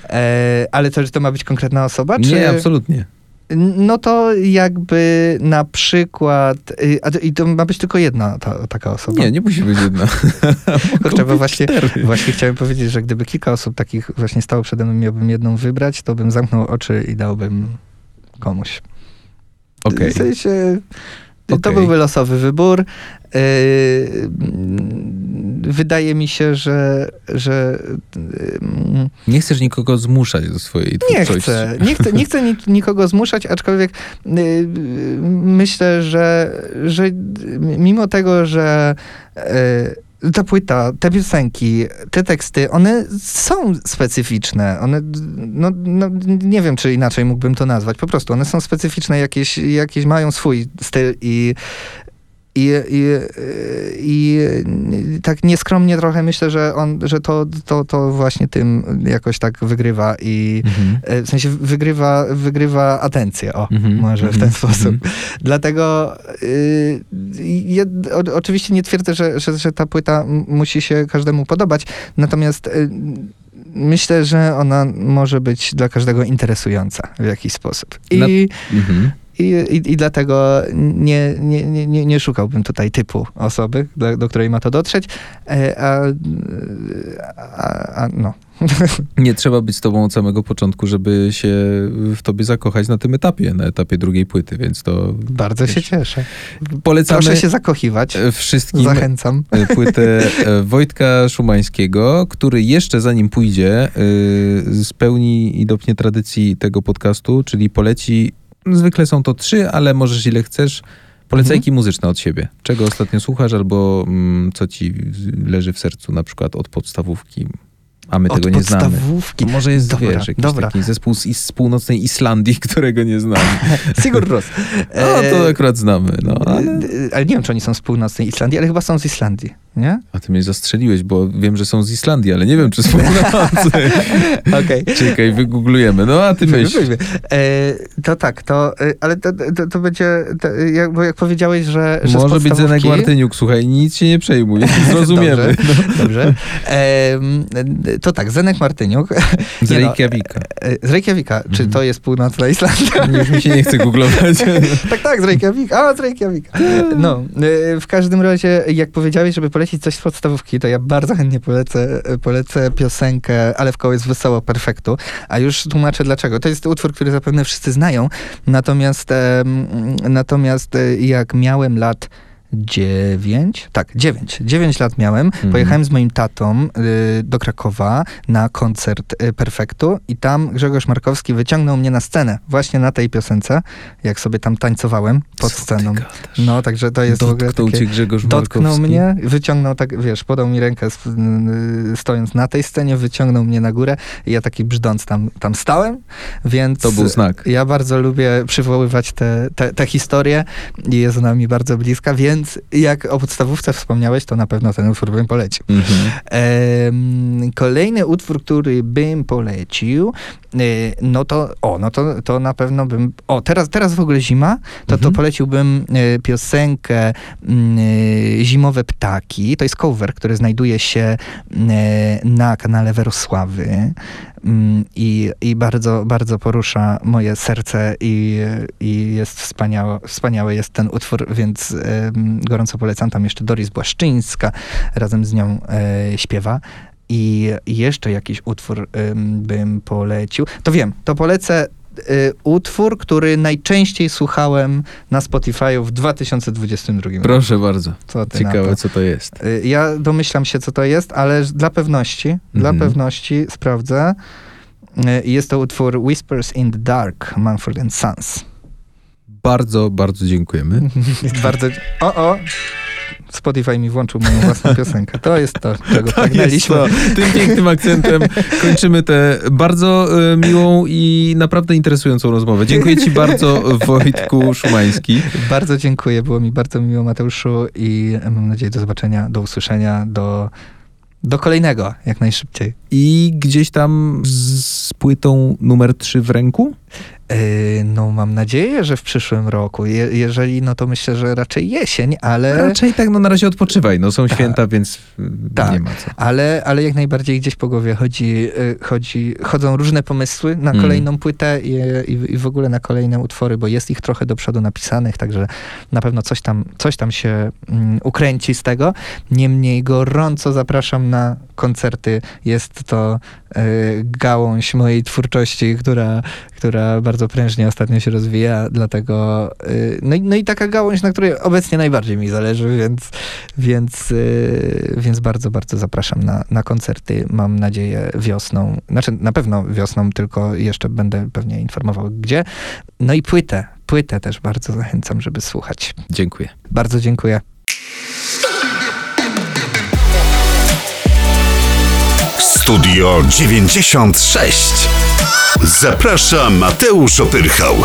E, ale to, że to ma być konkretna osoba? Czy... Nie, absolutnie. No to jakby na przykład, y, a to, i to ma być tylko jedna ta, taka osoba. Nie, nie musi być jedna. Kurczę, bo właśnie, cztery. właśnie chciałem powiedzieć, że gdyby kilka osób takich właśnie stało przede mną, miałbym jedną wybrać, to bym zamknął oczy i dałbym komuś. Okej. W sensie, to Okej. byłby losowy wybór. Yy, mm, wydaje mi się, że, że yy, Nie chcesz nikogo zmuszać do swojej nie twórczości. chcę, nie chcę, nie chcę ni- nikogo zmuszać, aczkolwiek yy, myślę, że, że mimo tego, że ta płyta, te piosenki, te teksty, one są specyficzne. One, no, no, nie wiem, czy inaczej mógłbym to nazwać. Po prostu one są specyficzne, jakieś, jakieś mają swój styl i i, i, i tak nieskromnie trochę myślę, że, on, że to, to, to właśnie tym jakoś tak wygrywa i Mhm. e, w sensie wygrywa, wygrywa atencję, o, Mhm, może w mhm, ten sposób. mhm. Dlatego y, ja, o, oczywiście nie twierdzę, że, że, że ta płyta musi się każdemu podobać, natomiast y, myślę, że ona może być dla każdego interesująca w jakiś sposób. I, Mhm. I, i, i dlatego nie, nie, nie, nie, szukałbym tutaj typu osoby, do, do której ma to dotrzeć, e, a, a, a no. Nie trzeba być z tobą od samego początku, żeby się w tobie zakochać na tym etapie, na etapie drugiej płyty, więc to Bardzo się Wiesz, cieszę. polecamy Proszę się zakochiwać. e, wszystkim Zachęcam. e, płytę Wojtka Szumańskiego, który jeszcze zanim pójdzie spełni i dopnie tradycji tego podcastu, czyli poleci, zwykle są to trzy, ale możesz ile chcesz, Polecajki muzyczne od siebie. Czego ostatnio słuchasz albo mm, co ci leży w sercu na przykład od podstawówki, a my Od tego nie znamy. podstawówki. To może jest, Dobra, wiesz, jakiś dobra. taki zespół z, z północnej Islandii, którego nie znamy. Sigur Ros. No to E, akurat znamy, no. Ale... Ale nie wiem, czy oni są z północnej Islandii, ale chyba są z Islandii, nie? A ty mnie zastrzeliłeś, bo wiem, że są z Islandii, ale nie wiem, czy z północy. Okej. Czekaj, wygooglujemy. No a ty myśl. E, to tak, to, e, ale to, to, to będzie, to, jak, bo jak powiedziałeś, że, że z Może być Zenek podstawówki- Martyniuk, słuchaj, nic się nie przejmuj, zrozumiemy. Dobrze, dobrze. Em, to tak, Zenek Martyniuk. Z Nie no, Reykjavika. e, Z Reykjavika. Czy to jest północna Islandia? Już mi się nie chce googlować. tak, tak, z Reykjavika. A, z Reykjavika. No, e, w każdym razie, jak powiedziałeś, żeby polecić coś z podstawówki, to ja bardzo chętnie polecę, polecę piosenkę Ale w koło jest wesoło, perfektu. A już tłumaczę dlaczego. To jest utwór, który zapewne wszyscy znają. Natomiast, natomiast e, jak miałem lat dziewięć, tak, dziewięć, dziewięć lat miałem, pojechałem z moim tatą y, do Krakowa na koncert y, Perfektu i tam Grzegorz Markowski wyciągnął mnie na scenę właśnie na tej piosence, jak sobie tam tańcowałem pod Co sceną. No, także to jest w ogóle Dotknął takie... cię Grzegorz Dotknął Markowski. mnie, wyciągnął tak, wiesz, podał mi rękę y, stojąc na tej scenie, wyciągnął mnie na górę i ja taki brzdąc tam, tam stałem, więc... To był znak. Ja bardzo lubię przywoływać te, te, te historie i jest ona mi bardzo bliska, więc jak o podstawówce wspomniałeś, to na pewno ten utwór bym polecił. Mhm. Em, kolejny utwór, który bym polecił, y, no to, o, no to, to na pewno bym, o, teraz, teraz w ogóle zima, to, to Mhm. poleciłbym y, piosenkę mm, y, Zimowe Ptaki, to jest cover, który znajduje się na kanale Werosławy Mm, i, i bardzo, bardzo porusza moje serce i, i jest wspaniały, wspaniały jest ten utwór, więc gorąco polecam. Tam jeszcze Doris Błaszczyńska razem z nią e, śpiewa. I jeszcze jakiś utwór em, bym polecił. To wiem, to polecę y, utwór, który najczęściej słuchałem na Spotify w 2022 roku. Proszę bardzo. Co Ciekawe, co to jest. Y, Ja domyślam się, co to jest, ale dla pewności, dla Mhm. pewności sprawdzę. Y, Jest to utwór Whispers in the Dark, Manfred and Sons. Bardzo, bardzo dziękujemy. Bardzo... O, o! Spotify mi włączył moją własną piosenkę. To jest to, czego jest pragnęliśmy. to. Tym pięknym akcentem kończymy tę bardzo e, miłą i naprawdę interesującą rozmowę. Dziękuję ci bardzo, Wojtku Szumański. Bardzo dziękuję, było mi bardzo miło, Mateuszu, i mam nadzieję do zobaczenia, do usłyszenia, do, do kolejnego, jak najszybciej. I gdzieś tam z płytą numer 3 w ręku? Yy, no, mam nadzieję, że w przyszłym roku. Je, jeżeli, no to myślę, że raczej jesień, ale, Raczej tak, no na razie odpoczywaj. No są święta, więc y, Tak. nie ma co. ale, ale jak najbardziej gdzieś po głowie chodzi, yy, chodzi, chodzą różne pomysły na Mm. kolejną płytę i, i, i w ogóle na kolejne utwory, bo jest ich trochę do przodu napisanych, także na pewno coś tam, coś tam się mm, ukręci z tego. Niemniej gorąco zapraszam na koncerty. Jest to yy, gałąź mojej twórczości, która, która bardzo prężnie ostatnio się rozwija, dlatego yy, no, i, no i taka gałąź, na której obecnie najbardziej mi zależy, więc, więc, yy, więc bardzo, bardzo zapraszam na, na koncerty. Mam nadzieję wiosną, znaczy na pewno wiosną, tylko jeszcze będę pewnie informował gdzie. No i płytę, płytę też bardzo zachęcam, żeby słuchać. Dziękuję. Bardzo dziękuję. Studio 96. Zaprasza Mateusz Opyrchał.